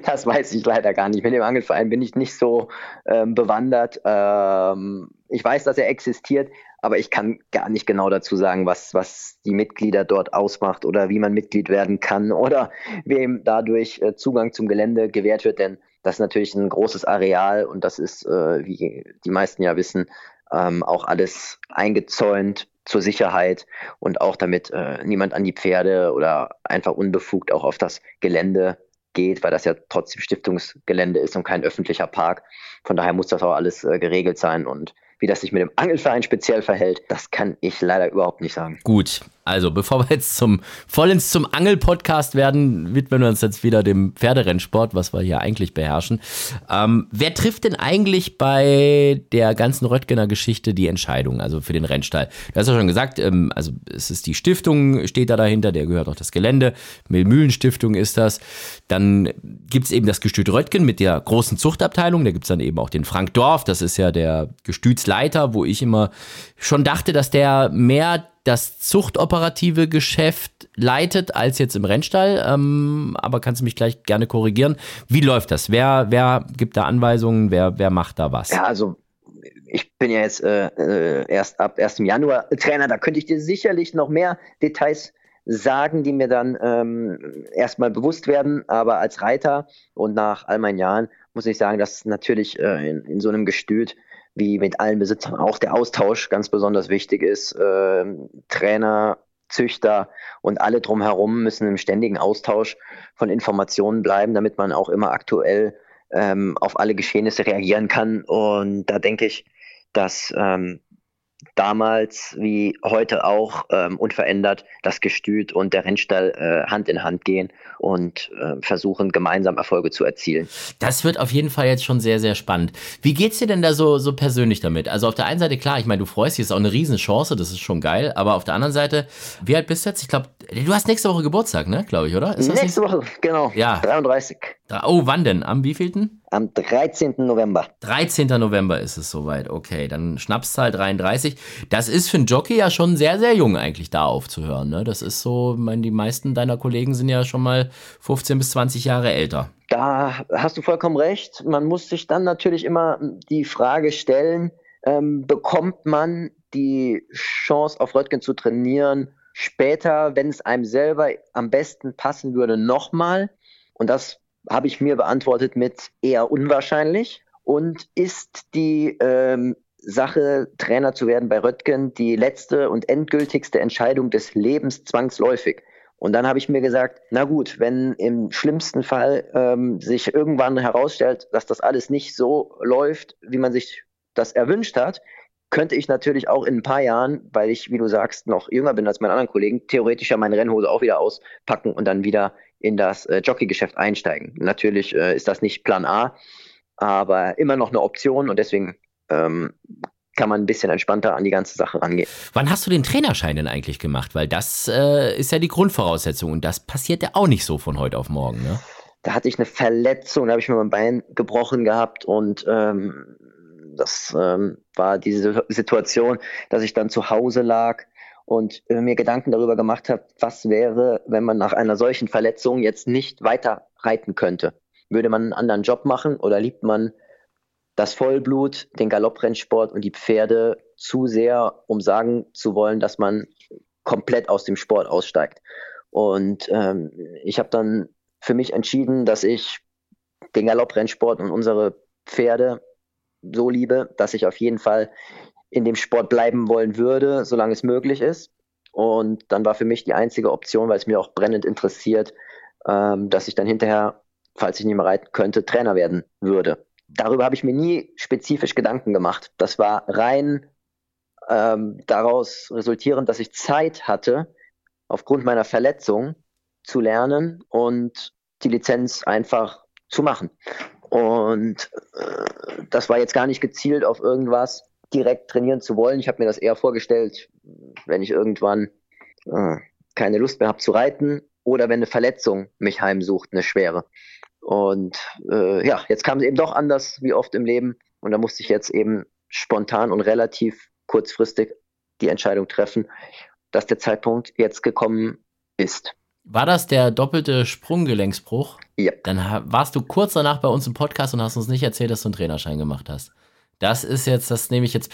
Das weiß ich leider gar nicht. Mit dem Angelverein bin ich nicht so ähm, bewandert. Ähm, ich weiß, dass er existiert, aber ich kann gar nicht genau dazu sagen, was, was die Mitglieder dort ausmacht oder wie man Mitglied werden kann oder wem dadurch äh, Zugang zum Gelände gewährt wird, denn das ist natürlich ein großes Areal und das ist, äh, wie die meisten ja wissen, ähm, auch alles eingezäunt zur Sicherheit und auch damit äh, niemand an die Pferde oder einfach unbefugt auch auf das Gelände geht, weil das ja trotzdem Stiftungsgelände ist und kein öffentlicher Park. Von daher muss das auch alles äh, geregelt sein und wie das sich mit dem Angelverein speziell verhält, das kann ich leider überhaupt nicht sagen. Gut, also bevor wir jetzt zum vollends zum Angel-Podcast werden, widmen wir uns jetzt wieder dem Pferderennsport, was wir hier eigentlich beherrschen. Ähm, wer trifft denn eigentlich bei der ganzen Röttgener Geschichte die Entscheidung, also für den Rennstall? Du hast ja schon gesagt, ähm, also es ist die Stiftung, steht da dahinter, der gehört auch das Gelände, Milmühlen-Stiftung ist das. Dann gibt es eben das Gestüt Röttgen mit der großen Zuchtabteilung, da gibt es dann eben auch den Frank Dorf, das ist ja der Gestüts Leiter, wo ich immer schon dachte, dass der mehr das zuchtoperative Geschäft leitet als jetzt im Rennstall. Ähm, aber kannst du mich gleich gerne korrigieren. Wie läuft das? Wer, wer gibt da Anweisungen? Wer, wer macht da was? Ja, also ich bin ja jetzt äh, äh erst ab 1. Januar Trainer. Da könnte ich dir sicherlich noch mehr Details sagen, die mir dann ähm, erstmal bewusst werden. Aber als Reiter und nach all meinen Jahren muss ich sagen, dass natürlich äh, in, in so einem Gestüt wie mit allen Besitzern auch der Austausch ganz besonders wichtig ist. Äh, Trainer, Züchter und alle drumherum müssen im ständigen Austausch von Informationen bleiben, damit man auch immer aktuell ähm, auf alle Geschehnisse reagieren kann. Und da denke ich, dass ähm, damals wie heute auch ähm, unverändert das Gestüt und der Rennstall äh, Hand in Hand gehen und äh, versuchen gemeinsam Erfolge zu erzielen. Das wird auf jeden Fall jetzt schon sehr, sehr spannend. Wie geht's dir denn da so, so persönlich damit? Also auf der einen Seite, klar, ich meine, du freust dich, ist auch eine Riesenchance, das ist schon geil, aber auf der anderen Seite, wie alt bist du jetzt? Ich glaube, du hast nächste Woche Geburtstag, ne, glaube ich, oder? nächste Woche, genau. Ja. 33. Oh, wann denn? Am wievielten? Am 13. November. 13. November ist es soweit. Okay, dann Schnapszahl 33. Das ist für einen Jockey ja schon sehr, sehr jung eigentlich da aufzuhören. Ne? Das ist so, ich meine, die meisten deiner Kollegen sind ja schon mal 15 bis 20 Jahre älter. Da hast du vollkommen recht. Man muss sich dann natürlich immer die Frage stellen, ähm, bekommt man die Chance auf Röttgen zu trainieren, später, wenn es einem selber am besten passen würde, nochmal. Und das habe ich mir beantwortet mit eher unwahrscheinlich. Und ist die ähm, Sache, Trainer zu werden bei Röttgen, die letzte und endgültigste Entscheidung des Lebens zwangsläufig? Und dann habe ich mir gesagt, na gut, wenn im schlimmsten Fall ähm, sich irgendwann herausstellt, dass das alles nicht so läuft, wie man sich das erwünscht hat, könnte ich natürlich auch in ein paar Jahren, weil ich, wie du sagst, noch jünger bin als meine anderen Kollegen, theoretisch ja meine Rennhose auch wieder auspacken und dann wieder in das äh, Jockeygeschäft einsteigen. Natürlich äh, ist das nicht Plan A, aber immer noch eine Option und deswegen ähm, kann man ein bisschen entspannter an die ganze Sache rangehen. Wann hast du den Trainerschein denn eigentlich gemacht? Weil das äh, ist ja die Grundvoraussetzung und das passiert ja auch nicht so von heute auf morgen. Ne? Da hatte ich eine Verletzung, da habe ich mir mein Bein gebrochen gehabt und ähm, das ähm, war diese Situation, dass ich dann zu Hause lag und äh, mir Gedanken darüber gemacht habe, was wäre, wenn man nach einer solchen Verletzung jetzt nicht weiter reiten könnte. Würde man einen anderen Job machen oder liebt man das Vollblut, den Galopprennsport und die Pferde zu sehr, um sagen zu wollen, dass man komplett aus dem Sport aussteigt. Und ähm, ich habe dann für mich entschieden, dass ich den Galopprennsport und unsere Pferde so liebe, dass ich auf jeden Fall in dem Sport bleiben wollen würde, solange es möglich ist. Und dann war für mich die einzige Option, weil es mir auch brennend interessiert, ähm, dass ich dann hinterher, falls ich nicht mehr reiten könnte, Trainer werden würde. Darüber habe ich mir nie spezifisch Gedanken gemacht. Das war rein ähm, daraus resultierend, dass ich Zeit hatte, aufgrund meiner Verletzung zu lernen und die Lizenz einfach zu machen. Und äh, das war jetzt gar nicht gezielt auf irgendwas direkt trainieren zu wollen. Ich habe mir das eher vorgestellt, wenn ich irgendwann äh, keine Lust mehr habe zu reiten oder wenn eine Verletzung mich heimsucht, eine schwere. Und äh, ja, jetzt kam es eben doch anders wie oft im Leben. Und da musste ich jetzt eben spontan und relativ kurzfristig die Entscheidung treffen, dass der Zeitpunkt jetzt gekommen ist. War das der doppelte Sprunggelenksbruch? Ja. Dann warst du kurz danach bei uns im Podcast und hast uns nicht erzählt, dass du einen Trainerschein gemacht hast. Das ist jetzt, das nehme ich jetzt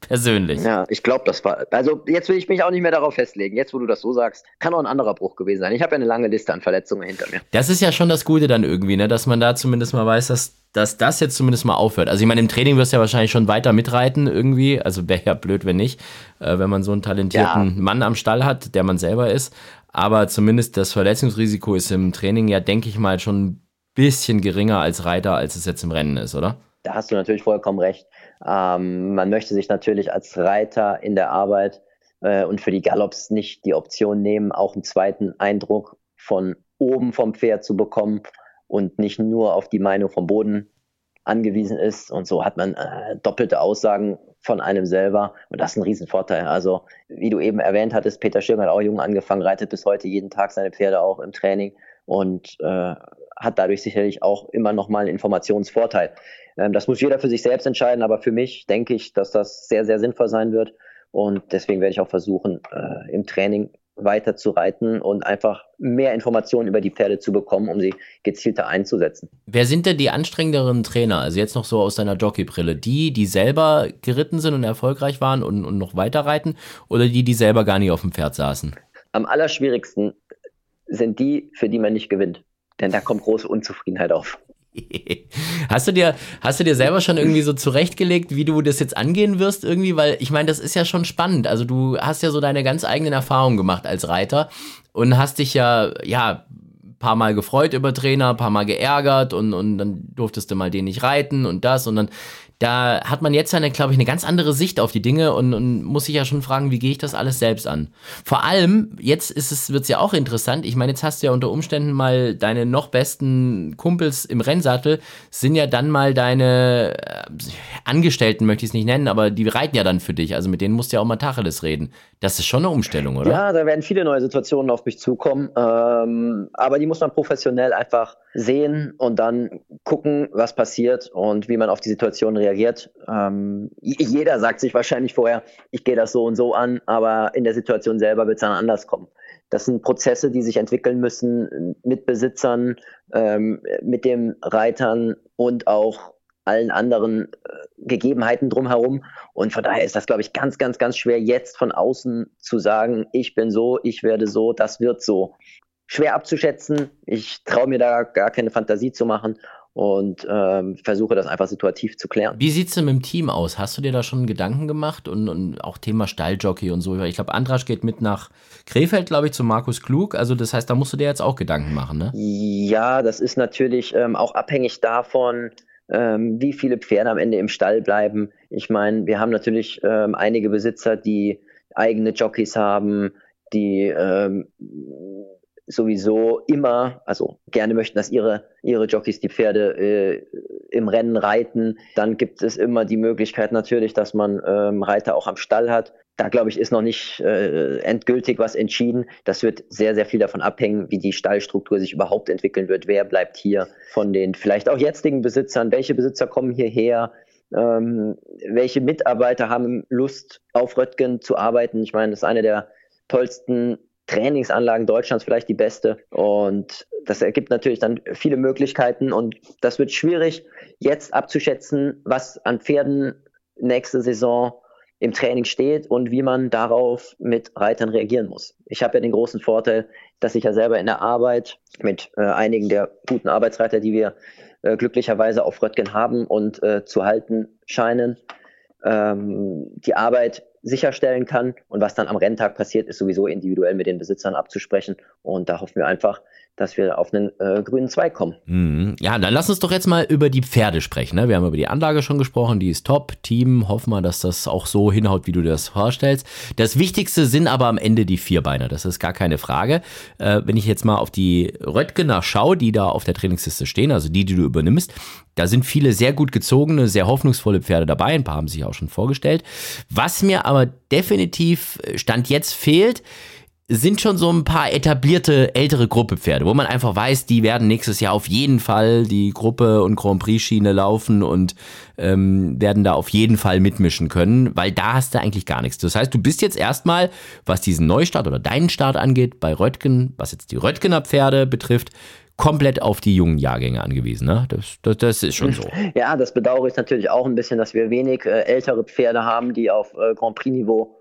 persönlich. Ja, ich glaube, das war. Also jetzt will ich mich auch nicht mehr darauf festlegen. Jetzt, wo du das so sagst, kann auch ein anderer Bruch gewesen sein. Ich habe ja eine lange Liste an Verletzungen hinter mir. Das ist ja schon das Gute dann irgendwie, ne? dass man da zumindest mal weiß, dass, dass das jetzt zumindest mal aufhört. Also ich meine, im Training wirst du ja wahrscheinlich schon weiter mitreiten irgendwie. Also wäre ja blöd, wenn nicht, äh, wenn man so einen talentierten ja. Mann am Stall hat, der man selber ist. Aber zumindest das Verletzungsrisiko ist im Training ja, denke ich mal, schon ein bisschen geringer als Reiter, als es jetzt im Rennen ist, oder? Da hast du natürlich vollkommen recht. Ähm, man möchte sich natürlich als Reiter in der Arbeit äh, und für die Gallops nicht die Option nehmen, auch einen zweiten Eindruck von oben vom Pferd zu bekommen und nicht nur auf die Meinung vom Boden angewiesen ist. Und so hat man äh, doppelte Aussagen von einem selber. Und das ist ein Riesenvorteil. Also, wie du eben erwähnt hattest, Peter Schirm hat auch jung angefangen, reitet bis heute jeden Tag seine Pferde auch im Training und äh, hat dadurch sicherlich auch immer noch mal einen Informationsvorteil. Ähm, das muss jeder für sich selbst entscheiden, aber für mich denke ich, dass das sehr, sehr sinnvoll sein wird. Und deswegen werde ich auch versuchen, äh, im Training weiter zu reiten und einfach mehr Informationen über die Pferde zu bekommen, um sie gezielter einzusetzen. Wer sind denn die anstrengenderen Trainer? Also jetzt noch so aus deiner Jockeybrille. Die, die selber geritten sind und erfolgreich waren und, und noch weiter reiten oder die, die selber gar nicht auf dem Pferd saßen? Am allerschwierigsten sind die, für die man nicht gewinnt. Denn da kommt große Unzufriedenheit auf. Hast du dir, hast du dir selber schon irgendwie so zurechtgelegt, wie du das jetzt angehen wirst irgendwie? Weil ich meine, das ist ja schon spannend. Also du hast ja so deine ganz eigenen Erfahrungen gemacht als Reiter und hast dich ja, ja, paar Mal gefreut über Trainer, paar Mal geärgert und, und dann durftest du mal den nicht reiten und das und dann da hat man jetzt eine, glaube ich, eine ganz andere Sicht auf die Dinge und, und muss sich ja schon fragen, wie gehe ich das alles selbst an? Vor allem, jetzt ist es, wird es ja auch interessant. Ich meine, jetzt hast du ja unter Umständen mal deine noch besten Kumpels im Rennsattel, sind ja dann mal deine äh, Angestellten, möchte ich es nicht nennen, aber die reiten ja dann für dich. Also mit denen musst du ja auch mal Tacheles reden. Das ist schon eine Umstellung, oder? Ja, da werden viele neue Situationen auf mich zukommen. Ähm, aber die muss man professionell einfach sehen und dann gucken, was passiert und wie man auf die Situation reagiert. Ähm, jeder sagt sich wahrscheinlich vorher, ich gehe das so und so an, aber in der Situation selber wird es dann anders kommen. Das sind Prozesse, die sich entwickeln müssen mit Besitzern, ähm, mit den Reitern und auch allen anderen äh, Gegebenheiten drumherum. Und von daher ist das, glaube ich, ganz, ganz, ganz schwer, jetzt von außen zu sagen, ich bin so, ich werde so, das wird so. Schwer abzuschätzen. Ich traue mir da gar keine Fantasie zu machen und ähm, versuche das einfach situativ zu klären. Wie sieht es denn mit dem Team aus? Hast du dir da schon Gedanken gemacht und, und auch Thema Stalljockey und so? Ich glaube, Andrasch geht mit nach Krefeld, glaube ich, zu Markus Klug. Also das heißt, da musst du dir jetzt auch Gedanken machen, ne? Ja, das ist natürlich ähm, auch abhängig davon, ähm, wie viele Pferde am Ende im Stall bleiben. Ich meine, wir haben natürlich ähm, einige Besitzer, die eigene Jockeys haben, die ähm, sowieso immer, also gerne möchten, dass ihre, ihre Jockeys die Pferde äh, im Rennen reiten. Dann gibt es immer die Möglichkeit natürlich, dass man ähm, Reiter auch am Stall hat. Da glaube ich, ist noch nicht äh, endgültig was entschieden. Das wird sehr, sehr viel davon abhängen, wie die Stallstruktur sich überhaupt entwickeln wird. Wer bleibt hier von den vielleicht auch jetzigen Besitzern? Welche Besitzer kommen hierher? Ähm, welche Mitarbeiter haben Lust, auf Röttgen zu arbeiten? Ich meine, das ist eine der tollsten Trainingsanlagen Deutschlands vielleicht die beste. Und das ergibt natürlich dann viele Möglichkeiten und das wird schwierig, jetzt abzuschätzen, was an Pferden nächste Saison im Training steht und wie man darauf mit Reitern reagieren muss. Ich habe ja den großen Vorteil, dass ich ja selber in der Arbeit mit äh, einigen der guten Arbeitsreiter, die wir äh, glücklicherweise auf Röttgen haben und äh, zu halten scheinen, ähm, die Arbeit sicherstellen kann. Und was dann am Renntag passiert, ist sowieso individuell mit den Besitzern abzusprechen. Und da hoffen wir einfach, dass wir auf einen äh, grünen Zweig kommen. Mhm. Ja, dann lass uns doch jetzt mal über die Pferde sprechen. Ne? Wir haben über die Anlage schon gesprochen, die ist top. Team, hoffen wir, dass das auch so hinhaut, wie du dir das vorstellst. Das Wichtigste sind aber am Ende die Vierbeiner, das ist gar keine Frage. Äh, wenn ich jetzt mal auf die Röttgener schaue, die da auf der Trainingsliste stehen, also die, die du übernimmst, da sind viele sehr gut gezogene, sehr hoffnungsvolle Pferde dabei. Ein paar haben sich auch schon vorgestellt. Was mir aber definitiv Stand jetzt fehlt, sind schon so ein paar etablierte ältere Gruppepferde, wo man einfach weiß, die werden nächstes Jahr auf jeden Fall die Gruppe und Grand Prix Schiene laufen und ähm, werden da auf jeden Fall mitmischen können, weil da hast du eigentlich gar nichts. Das heißt, du bist jetzt erstmal, was diesen Neustart oder deinen Start angeht, bei Röttgen, was jetzt die Röttgener Pferde betrifft, komplett auf die jungen Jahrgänge angewiesen. Ne? Das, das, das ist schon so. Ja, das bedauere ich natürlich auch ein bisschen, dass wir wenig äh, ältere Pferde haben, die auf äh, Grand Prix-Niveau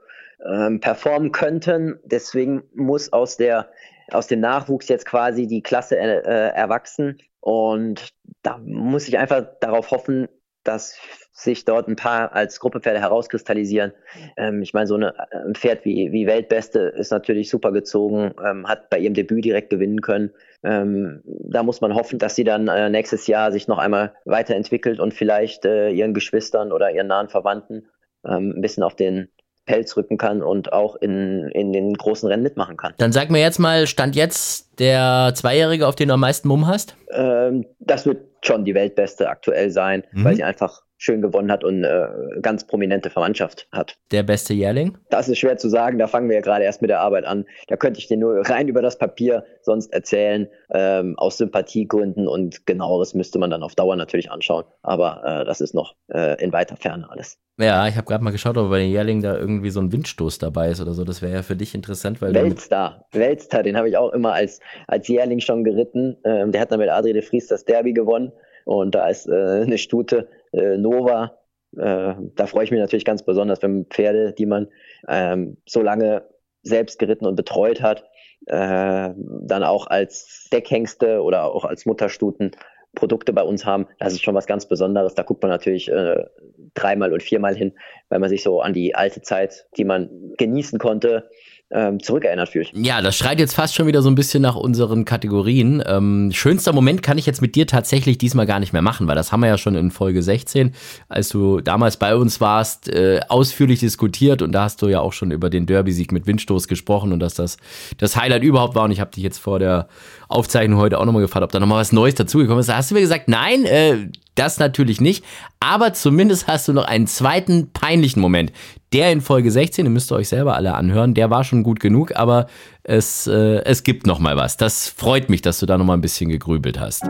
ähm, performen könnten. Deswegen muss aus, der, aus dem Nachwuchs jetzt quasi die Klasse äh, äh, erwachsen. Und da muss ich einfach darauf hoffen, dass sich dort ein paar als Gruppepferde herauskristallisieren. Ähm, ich meine, so eine, ein Pferd wie, wie Weltbeste ist natürlich super gezogen, ähm, hat bei ihrem Debüt direkt gewinnen können. Ähm, da muss man hoffen, dass sie dann äh, nächstes Jahr sich noch einmal weiterentwickelt und vielleicht äh, ihren Geschwistern oder ihren nahen Verwandten ähm, ein bisschen auf den Pelz rücken kann und auch in, in den großen Rennen mitmachen kann. Dann sag mir jetzt mal, stand jetzt der Zweijährige, auf den du am meisten Mumm hast? Ähm, das wird schon die Weltbeste aktuell sein, mhm. weil sie einfach schön gewonnen hat und äh, ganz prominente Verwandtschaft hat. Der beste Jährling? Das ist schwer zu sagen, da fangen wir ja gerade erst mit der Arbeit an. Da könnte ich dir nur rein über das Papier sonst erzählen, ähm, aus Sympathiegründen und genaueres müsste man dann auf Dauer natürlich anschauen. Aber äh, das ist noch äh, in weiter Ferne alles. Ja, ich habe gerade mal geschaut, ob bei den Jährlingen da irgendwie so ein Windstoß dabei ist oder so. Das wäre ja für dich interessant, weil Weltstar, Weltstar, den habe ich auch immer als, als Jährling schon geritten. Ähm, der hat dann mit Adri de Vries das Derby gewonnen. Und da ist äh, eine Stute äh, Nova. Äh, da freue ich mich natürlich ganz besonders, wenn Pferde, die man ähm, so lange selbst geritten und betreut hat, äh, dann auch als Deckhengste oder auch als Mutterstuten Produkte bei uns haben. Das ist schon was ganz Besonderes. Da guckt man natürlich äh, dreimal und viermal hin, weil man sich so an die alte Zeit, die man genießen konnte, ähm, zurückerinnert fühlt. Ja, das schreit jetzt fast schon wieder so ein bisschen nach unseren Kategorien. Ähm, schönster Moment kann ich jetzt mit dir tatsächlich diesmal gar nicht mehr machen, weil das haben wir ja schon in Folge 16, als du damals bei uns warst, äh, ausführlich diskutiert und da hast du ja auch schon über den Derby-Sieg mit Windstoß gesprochen und dass das das Highlight überhaupt war und ich habe dich jetzt vor der Aufzeichnung heute auch nochmal gefragt, ob da nochmal was Neues dazugekommen ist. Da hast du mir gesagt, nein, äh, das natürlich nicht. Aber zumindest hast du noch einen zweiten peinlichen Moment. Der in Folge 16, den müsst ihr euch selber alle anhören, der war schon gut genug, aber es, äh, es gibt noch mal was. Das freut mich, dass du da noch mal ein bisschen gegrübelt hast.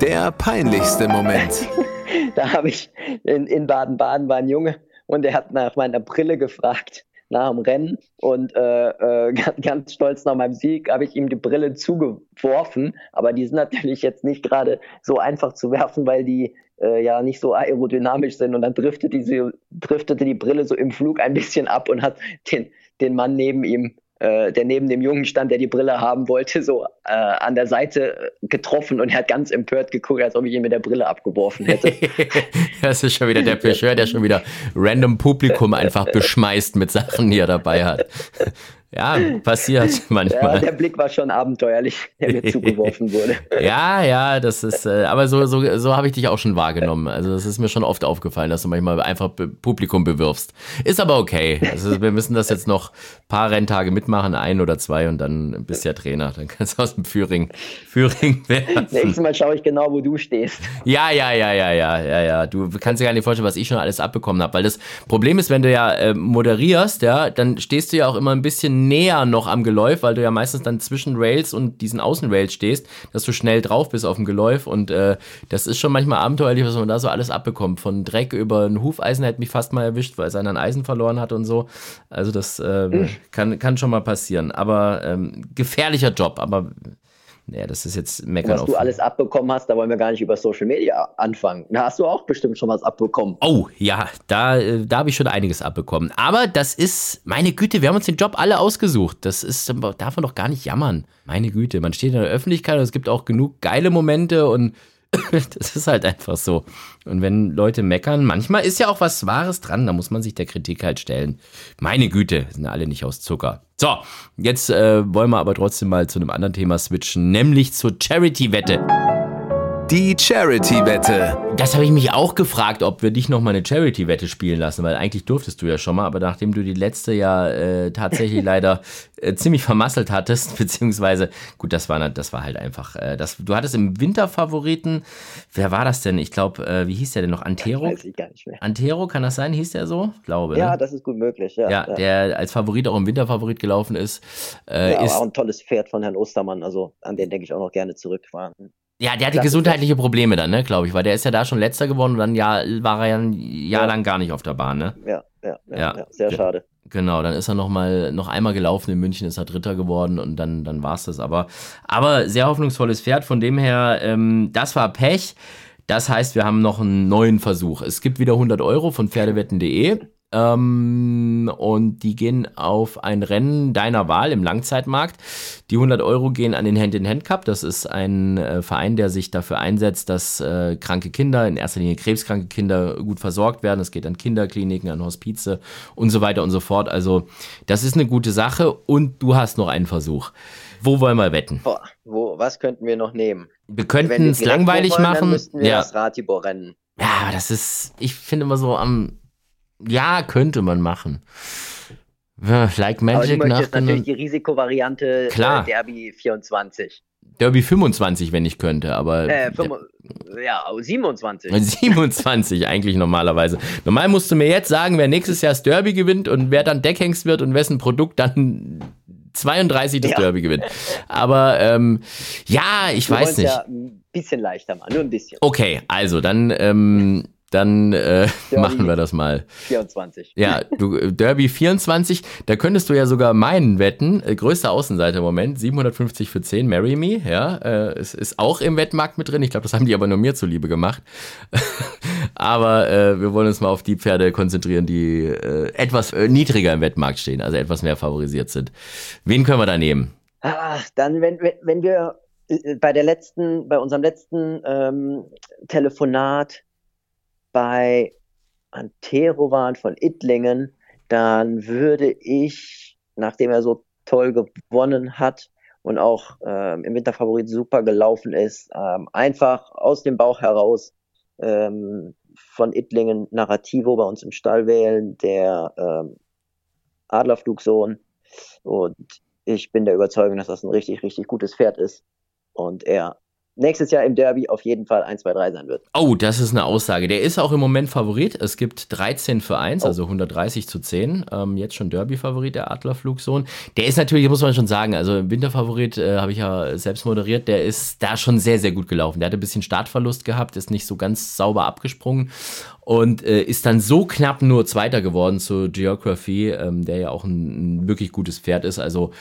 Der peinlichste Moment. da habe ich in Baden-Baden war ein Junge und der hat nach meiner Brille gefragt nach dem Rennen und äh, äh, ganz, stolz nach meinem Sieg habe ich ihm die Brille zugeworfen, aber die sind natürlich jetzt nicht gerade so einfach zu werfen, weil die äh, ja nicht so aerodynamisch sind. Und dann driftete die, driftete die Brille so im Flug ein bisschen ab und hat den, den Mann neben ihm äh, der neben dem Jungen stand, der die Brille haben wollte, so äh, an der Seite getroffen und er hat ganz empört geguckt, als ob ich ihn mit der Brille abgeworfen hätte. das ist schon wieder der Pêcheur, der schon wieder random Publikum einfach beschmeißt mit Sachen, die er dabei hat. Ja, passiert manchmal. Ja, der Blick war schon abenteuerlich, der mir zugeworfen wurde. ja, ja, das ist, äh, aber so, so, so habe ich dich auch schon wahrgenommen. Also es ist mir schon oft aufgefallen, dass du manchmal einfach Publikum bewirfst. Ist aber okay. Also wir müssen das jetzt noch ein paar Renntage mitmachen, ein oder zwei und dann bist du ja Trainer. Dann kannst du aus dem Führing, Führing werden. Nächstes Mal schaue ich genau, wo du stehst. Ja, ja, ja, ja, ja, ja, ja. Du kannst dir gar nicht vorstellen, was ich schon alles abbekommen habe. Weil das Problem ist, wenn du ja äh, moderierst, ja, dann stehst du ja auch immer ein bisschen näher noch am Geläuf, weil du ja meistens dann zwischen Rails und diesen Außenrails stehst, dass du schnell drauf bist auf dem Geläuf und äh, das ist schon manchmal abenteuerlich, was man da so alles abbekommt. Von Dreck über ein Hufeisen hätte mich fast mal erwischt, weil er ein Eisen verloren hat und so. Also das äh, kann, kann schon mal passieren. Aber ähm, gefährlicher Job, aber naja, das ist jetzt meckern. Was du alles abbekommen hast, da wollen wir gar nicht über Social Media anfangen. Da hast du auch bestimmt schon was abbekommen. Oh, ja, da, äh, da habe ich schon einiges abbekommen. Aber das ist, meine Güte, wir haben uns den Job alle ausgesucht. Das ist, darf man doch gar nicht jammern. Meine Güte, man steht in der Öffentlichkeit und es gibt auch genug geile Momente und das ist halt einfach so. Und wenn Leute meckern, manchmal ist ja auch was Wahres dran, da muss man sich der Kritik halt stellen. Meine Güte, sind alle nicht aus Zucker. So, jetzt äh, wollen wir aber trotzdem mal zu einem anderen Thema switchen, nämlich zur Charity-Wette. Die Charity-Wette. Das habe ich mich auch gefragt, ob wir dich noch mal eine Charity-Wette spielen lassen, weil eigentlich durftest du ja schon mal, aber nachdem du die letzte ja äh, tatsächlich leider äh, ziemlich vermasselt hattest, beziehungsweise, gut, das war, das war halt einfach, äh, das, du hattest im Winterfavoriten, wer war das denn? Ich glaube, äh, wie hieß der denn noch? Antero? Weiß ich gar nicht mehr. Antero, kann das sein? Hieß der so? Glaube. Ja, ne? das ist gut möglich, ja. Ja, ja. der als Favorit auch im Winterfavorit gelaufen ist. Äh, ja, ist auch ein tolles Pferd von Herrn Ostermann, also an den denke ich auch noch gerne zurück. War ja, der hatte gesundheitliche Probleme dann, ne, glaube ich, weil der ist ja da schon letzter geworden und dann ja, war er ja ein Jahr ja. lang gar nicht auf der Bahn, ne? Ja, ja, ja, ja. ja sehr schade. Genau, dann ist er noch mal noch einmal gelaufen in München, ist er Dritter geworden und dann dann war's das. Aber aber sehr hoffnungsvolles Pferd. Von dem her, ähm, das war Pech. Das heißt, wir haben noch einen neuen Versuch. Es gibt wieder 100 Euro von Pferdewetten.de. Ähm, und die gehen auf ein Rennen deiner Wahl im Langzeitmarkt. Die 100 Euro gehen an den Hand-in-Hand-Cup. Das ist ein äh, Verein, der sich dafür einsetzt, dass äh, kranke Kinder, in erster Linie krebskranke Kinder, gut versorgt werden. Es geht an Kinderkliniken, an Hospize und so weiter und so fort. Also das ist eine gute Sache und du hast noch einen Versuch. Wo wollen wir wetten? Boah, wo, was könnten wir noch nehmen? Wir könnten es langweilig wollen, machen. Dann müssten wir ja. das Ratibor-Rennen. Ja, das ist, ich finde immer so am ja, könnte man machen. Like Magic Aber du möchtest natürlich die Risikovariante Klar. Äh, Derby 24. Derby 25, wenn ich könnte, aber. Äh, ja, 27. 27 eigentlich normalerweise. Normal musst du mir jetzt sagen, wer nächstes Jahr das Derby gewinnt und wer dann Deckhengst wird und wessen Produkt dann 32 das ja. Derby gewinnt. Aber ähm, ja, ich du weiß nicht. Ja ein bisschen leichter machen, nur ein bisschen. Okay, also dann ähm, dann äh, machen wir das mal. 24. Ja, du, äh, Derby 24, da könntest du ja sogar meinen wetten. Äh, größter Außenseiter im Moment, 750 für 10, Marry Me, ja. Äh, es ist auch im Wettmarkt mit drin. Ich glaube, das haben die aber nur mir zuliebe gemacht. aber äh, wir wollen uns mal auf die Pferde konzentrieren, die äh, etwas äh, niedriger im Wettmarkt stehen, also etwas mehr favorisiert sind. Wen können wir da nehmen? Ah, dann, wenn, wenn wir äh, bei der letzten, bei unserem letzten ähm, Telefonat bei Antero waren von Ittlingen, dann würde ich, nachdem er so toll gewonnen hat und auch ähm, im Winterfavorit super gelaufen ist, ähm, einfach aus dem Bauch heraus ähm, von Ittlingen Narrativo bei uns im Stall wählen, der ähm, Adlerflugsohn. Und ich bin der Überzeugung, dass das ein richtig, richtig gutes Pferd ist. Und er nächstes Jahr im Derby auf jeden Fall 1, 2, 3 sein wird. Oh, das ist eine Aussage. Der ist auch im Moment Favorit. Es gibt 13 für 1, oh. also 130 zu 10. Ähm, jetzt schon Derby-Favorit, der Adlerflugsohn. Der ist natürlich, muss man schon sagen, also im Winterfavorit äh, habe ich ja selbst moderiert, der ist da schon sehr, sehr gut gelaufen. Der hat ein bisschen Startverlust gehabt, ist nicht so ganz sauber abgesprungen und äh, ist dann so knapp nur Zweiter geworden zu Geography, ähm, der ja auch ein, ein wirklich gutes Pferd ist. Also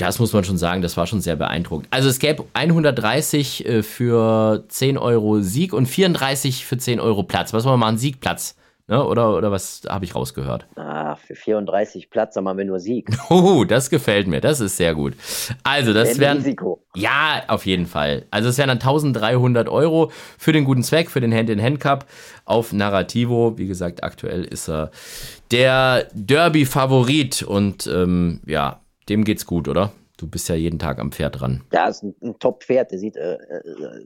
Das muss man schon sagen, das war schon sehr beeindruckend. Also es gäbe 130 äh, für 10 Euro Sieg und 34 für 10 Euro Platz. Was wollen wir machen? Siegplatz. Ne? Oder, oder was habe ich rausgehört? Ah, für 34 Platz haben wir nur Sieg. Oh, das gefällt mir. Das ist sehr gut. Also, das wären. Risiko. Ja, auf jeden Fall. Also, es wären dann 1300 Euro für den guten Zweck, für den Hand-in-Hand-Cup auf Narrativo. Wie gesagt, aktuell ist er der Derby-Favorit und ähm, ja, dem geht's gut, oder? Du bist ja jeden Tag am Pferd dran. Ja, ist ein, ein Top-Pferd. Der sieht äh, äh,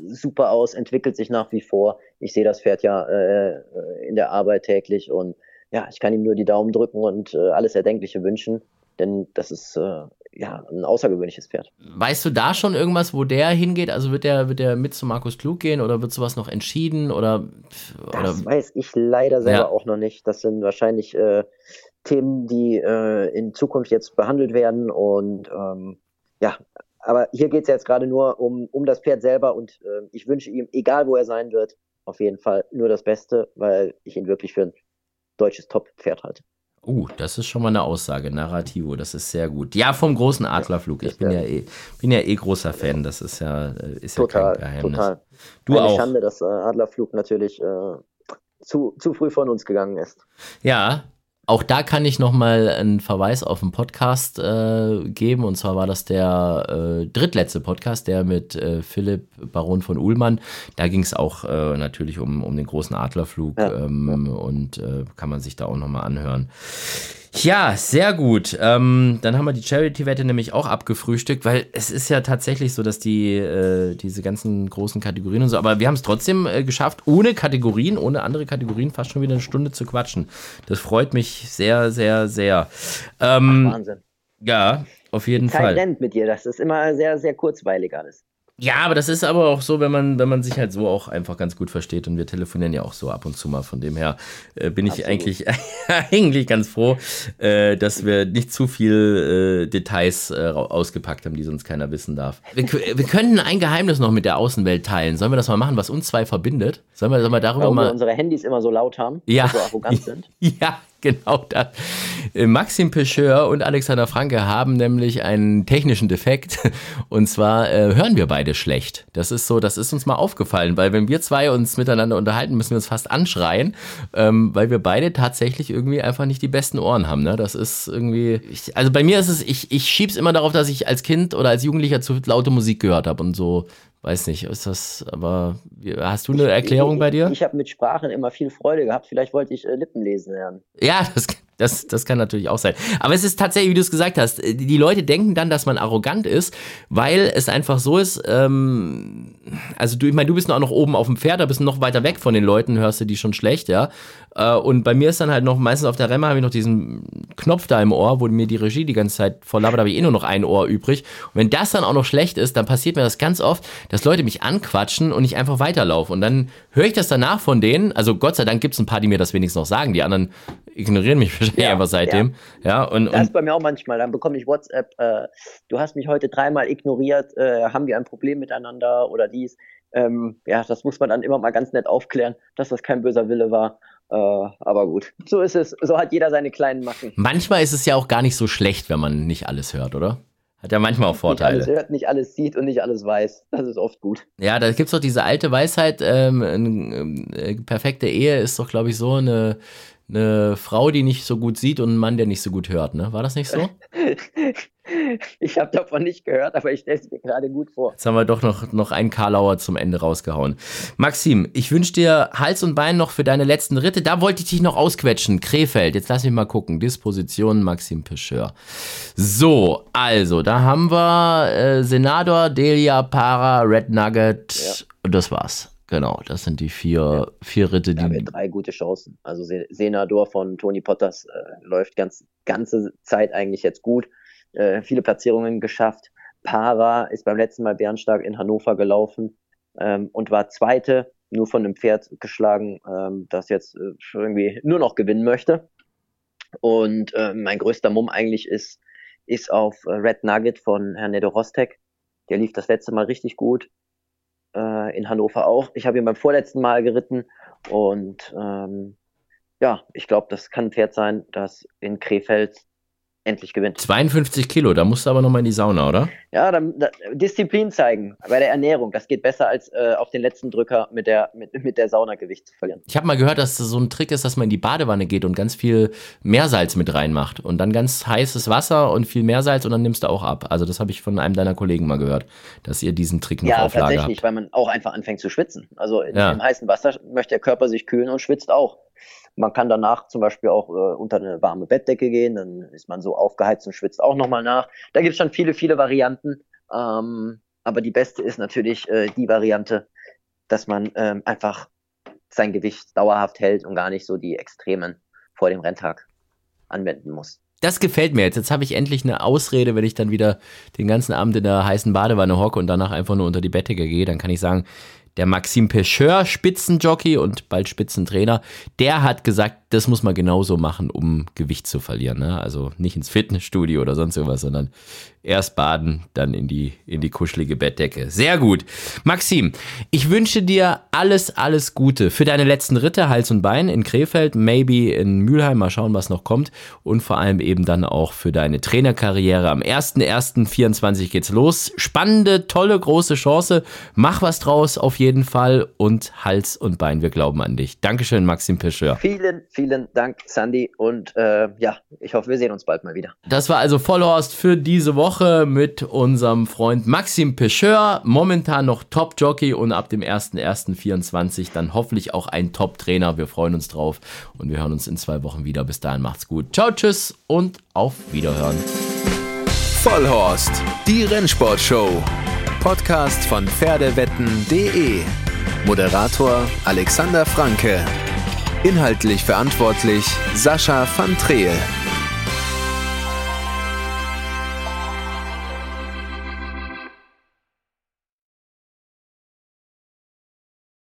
super aus, entwickelt sich nach wie vor. Ich sehe das Pferd ja äh, in der Arbeit täglich und ja, ich kann ihm nur die Daumen drücken und äh, alles Erdenkliche wünschen, denn das ist äh, ja ein außergewöhnliches Pferd. Weißt du da schon irgendwas, wo der hingeht? Also wird der, wird der mit zu Markus Klug gehen oder wird sowas noch entschieden? Oder, oder? Das weiß ich leider selber Ja. auch noch nicht. Das sind wahrscheinlich äh, Themen, die äh, in Zukunft jetzt behandelt werden und ähm, ja, aber hier geht es jetzt gerade nur um, um das Pferd selber und äh, ich wünsche ihm, egal wo er sein wird, auf jeden Fall nur das Beste, weil ich ihn wirklich für ein deutsches Top-Pferd halte. Uh, das ist schon mal eine Aussage. Narrativo, das ist sehr gut. Ja, vom großen Adlerflug. Ich bin ja eh, bin ja eh großer Fan. Das ist ja, äh, ist ja Total, kein Geheimnis. total. Du Eine auch. Schande, dass äh, Adlerflug natürlich äh, zu, zu früh von uns gegangen ist. Ja, auch da kann ich nochmal einen Verweis auf einen Podcast äh, geben. Und zwar war das der äh, drittletzte Podcast, der mit äh, Philipp Baron von Uhlmann. Da ging es auch äh, natürlich um, um den großen Adlerflug Ja, ähm, und äh, kann man sich da auch nochmal anhören. Ja, sehr gut. Ähm, dann haben wir die Charity-Wette nämlich auch abgefrühstückt, weil es ist ja tatsächlich so, dass die äh, diese ganzen großen Kategorien und so, aber wir haben es trotzdem äh, geschafft, ohne Kategorien, ohne andere Kategorien, fast schon wieder eine Stunde zu quatschen. Das freut mich sehr, sehr, sehr. Ähm, Wahnsinn. ja, auf jeden Kein Fall. rennt mit dir, das ist immer sehr, sehr kurzweilig alles. Ja, aber das ist aber auch so, wenn man, wenn man sich halt so auch einfach ganz gut versteht und wir telefonieren ja auch so ab und zu mal. Von dem her äh, bin ich eigentlich, eigentlich ganz froh, äh, dass wir nicht zu viel äh, Details äh, ausgepackt haben, die sonst keiner wissen darf. Wir, wir könnten ein Geheimnis noch mit der Außenwelt teilen. Sollen wir das mal machen, was uns zwei verbindet? Sollen wir, sollen wir darüber Warum wir mal. unsere Handys immer so laut haben Ja. und so arrogant sind. Ja, genau das. Äh, Maxim Pecheur und Alexander Franke haben nämlich einen technischen Defekt. Und zwar äh, hören wir beide schlecht. Das ist so, das ist uns mal aufgefallen, weil wenn wir zwei uns miteinander unterhalten, müssen wir uns fast anschreien, ähm, weil wir beide tatsächlich irgendwie einfach nicht die besten Ohren haben. Ne? Das ist irgendwie. Ich, also bei mir ist es, ich, ich schieb's immer darauf, dass ich als Kind oder als Jugendlicher zu laute Musik gehört habe und so. Weiß nicht, ist das, aber hast du eine Erklärung bei dir? Ich, ich habe mit Sprachen immer viel Freude gehabt. Vielleicht wollte ich äh, Lippen lesen lernen. Ja, das, das, das kann natürlich auch sein. Aber es ist tatsächlich, wie du es gesagt hast, die die Leute denken dann, dass man arrogant ist, weil es einfach so ist, ähm, also du, ich meine, du bist auch noch oben auf dem Pferd, da bist noch weiter weg von den Leuten, hörst du die schon schlecht, ja. Äh, Und bei mir ist dann halt noch, meistens auf der Remme habe ich noch diesen Knopf da im Ohr, wo mir die Regie die ganze Zeit voll labert, habe ich eh nur noch ein Ohr übrig. Und wenn das dann auch noch schlecht ist, dann passiert mir das ganz oft, dass Leute mich anquatschen und ich einfach weiterlaufe. Und dann höre ich das danach von denen, also Gott sei Dank gibt es ein paar, die mir das wenigstens noch sagen, die anderen ignorieren mich wahrscheinlich Ja, einfach seitdem. Ja, und, Das ist und bei mir auch manchmal. Dann bekomme ich WhatsApp, äh, du hast mich heute dreimal ignoriert, äh, haben wir ein Problem miteinander oder dies. Ähm, ja, das muss man dann immer mal ganz nett aufklären, dass das kein böser Wille war. Äh, aber gut, so ist es. So hat jeder seine kleinen Macken. manchmal ist es ja auch gar nicht so schlecht, wenn man nicht alles hört, oder? Hat ja manchmal auch Nicht alles Vorteile. hört, nicht alles sieht und nicht alles weiß. Das ist oft gut. Ja, da gibt's doch diese alte Weisheit, ähm, eine äh, perfekte Ehe ist doch, glaube ich, so eine, eine Frau, die nicht so gut sieht und ein Mann, der nicht so gut hört, ne? War das nicht so? ich habe davon nicht gehört, aber ich stelle es mir gerade gut vor. Jetzt haben wir doch noch, noch einen Karlauer zum Ende rausgehauen. Maxim, ich wünsche dir Hals und Bein noch für deine letzten Ritte. Da wollte ich dich noch ausquetschen. Krefeld, jetzt lass mich mal gucken. Disposition Maxim Pecheur. So, also, da haben wir äh, Senador, Delia, Para, Red Nugget und das war's. Genau, das sind die vier, vier Ritte, Da haben wir die. drei gute Chancen. Also Se- Senador von Tony Potters äh, läuft ganz ganze Zeit eigentlich jetzt gut. Äh, viele Platzierungen geschafft. Para ist beim letzten Mal Bernstark in Hannover gelaufen ähm, und war Zweite, nur von einem Pferd geschlagen, ähm, das jetzt äh, irgendwie nur noch gewinnen möchte. Und äh, mein größter Mumm eigentlich ist, ist auf äh, Red Nugget von Herrn Nedo Rostek. Der lief das letzte Mal richtig gut. Äh, in Hannover auch. Ich habe ihn beim vorletzten Mal geritten und ähm, ja, ich glaube, das kann ein Pferd sein, das in Krefeld endlich gewinnt. 52 Kilo, da musst du aber nochmal in die Sauna, oder? Ja, dann, da, Disziplin zeigen bei der Ernährung. Das geht besser als äh, auf den letzten Drücker mit der, mit, mit der Sauna Gewicht zu verlieren. Ich habe mal gehört, dass das so ein Trick ist, dass man in die Badewanne geht und ganz viel Meersalz mit reinmacht und dann ganz heißes Wasser und viel Meersalz und dann nimmst du auch ab. Also das habe ich von einem deiner Kollegen mal gehört, dass ihr diesen Trick noch ja, auf Lager tatsächlich, habt. weil man auch einfach anfängt zu schwitzen. Also in, Ja. im heißen Wasser möchte der Körper sich kühlen und schwitzt auch. Man kann danach zum Beispiel auch äh, unter eine warme Bettdecke gehen, dann ist man so aufgeheizt und schwitzt auch nochmal nach. Da gibt es schon viele, viele Varianten. Ähm, aber die beste ist natürlich äh, die Variante, dass man ähm, einfach sein Gewicht dauerhaft hält und gar nicht so die Extremen vor dem Renntag anwenden muss. Das gefällt mir jetzt. Jetzt habe ich endlich eine Ausrede, wenn ich dann wieder den ganzen Abend in der heißen Badewanne hocke und danach einfach nur unter die Bettdecke gehe. Dann kann ich sagen, der Maxim Pecheur, Spitzenjockey und bald Spitzentrainer, der hat gesagt, das muss man genauso machen, um Gewicht zu verlieren. Ne? Also nicht ins Fitnessstudio oder sonst irgendwas, sondern erst baden, dann in die, in die kuschelige Bettdecke. Sehr gut. Maxim, ich wünsche dir alles, alles Gute für deine letzten Ritte, Hals und Bein in Krefeld, maybe in Mülheim, mal schauen, was noch kommt. Und vor allem eben dann auch für deine Trainerkarriere. Am 1.1.24 geht's los. Spannende, tolle, große Chance. Mach was draus auf jeden Fall und Hals und Bein, wir glauben an dich. Dankeschön, Maxim Pecheur. Vielen, vielen Dank, Sandy. Und äh, ja, ich hoffe, wir sehen uns bald mal wieder. Das war also Vollhorst für diese Woche mit unserem Freund Maxim Pecheur. Momentan noch Top-Jockey und ab dem 1.1.24 dann hoffentlich auch ein Top-Trainer. Wir freuen uns drauf und wir hören uns in zwei Wochen wieder. Bis dahin macht's gut. Ciao, tschüss und auf Wiederhören. Vollhorst, die Rennsportshow. Podcast von Pferdewetten.de. Moderator Alexander Franke. Inhaltlich verantwortlich Sascha van Treel.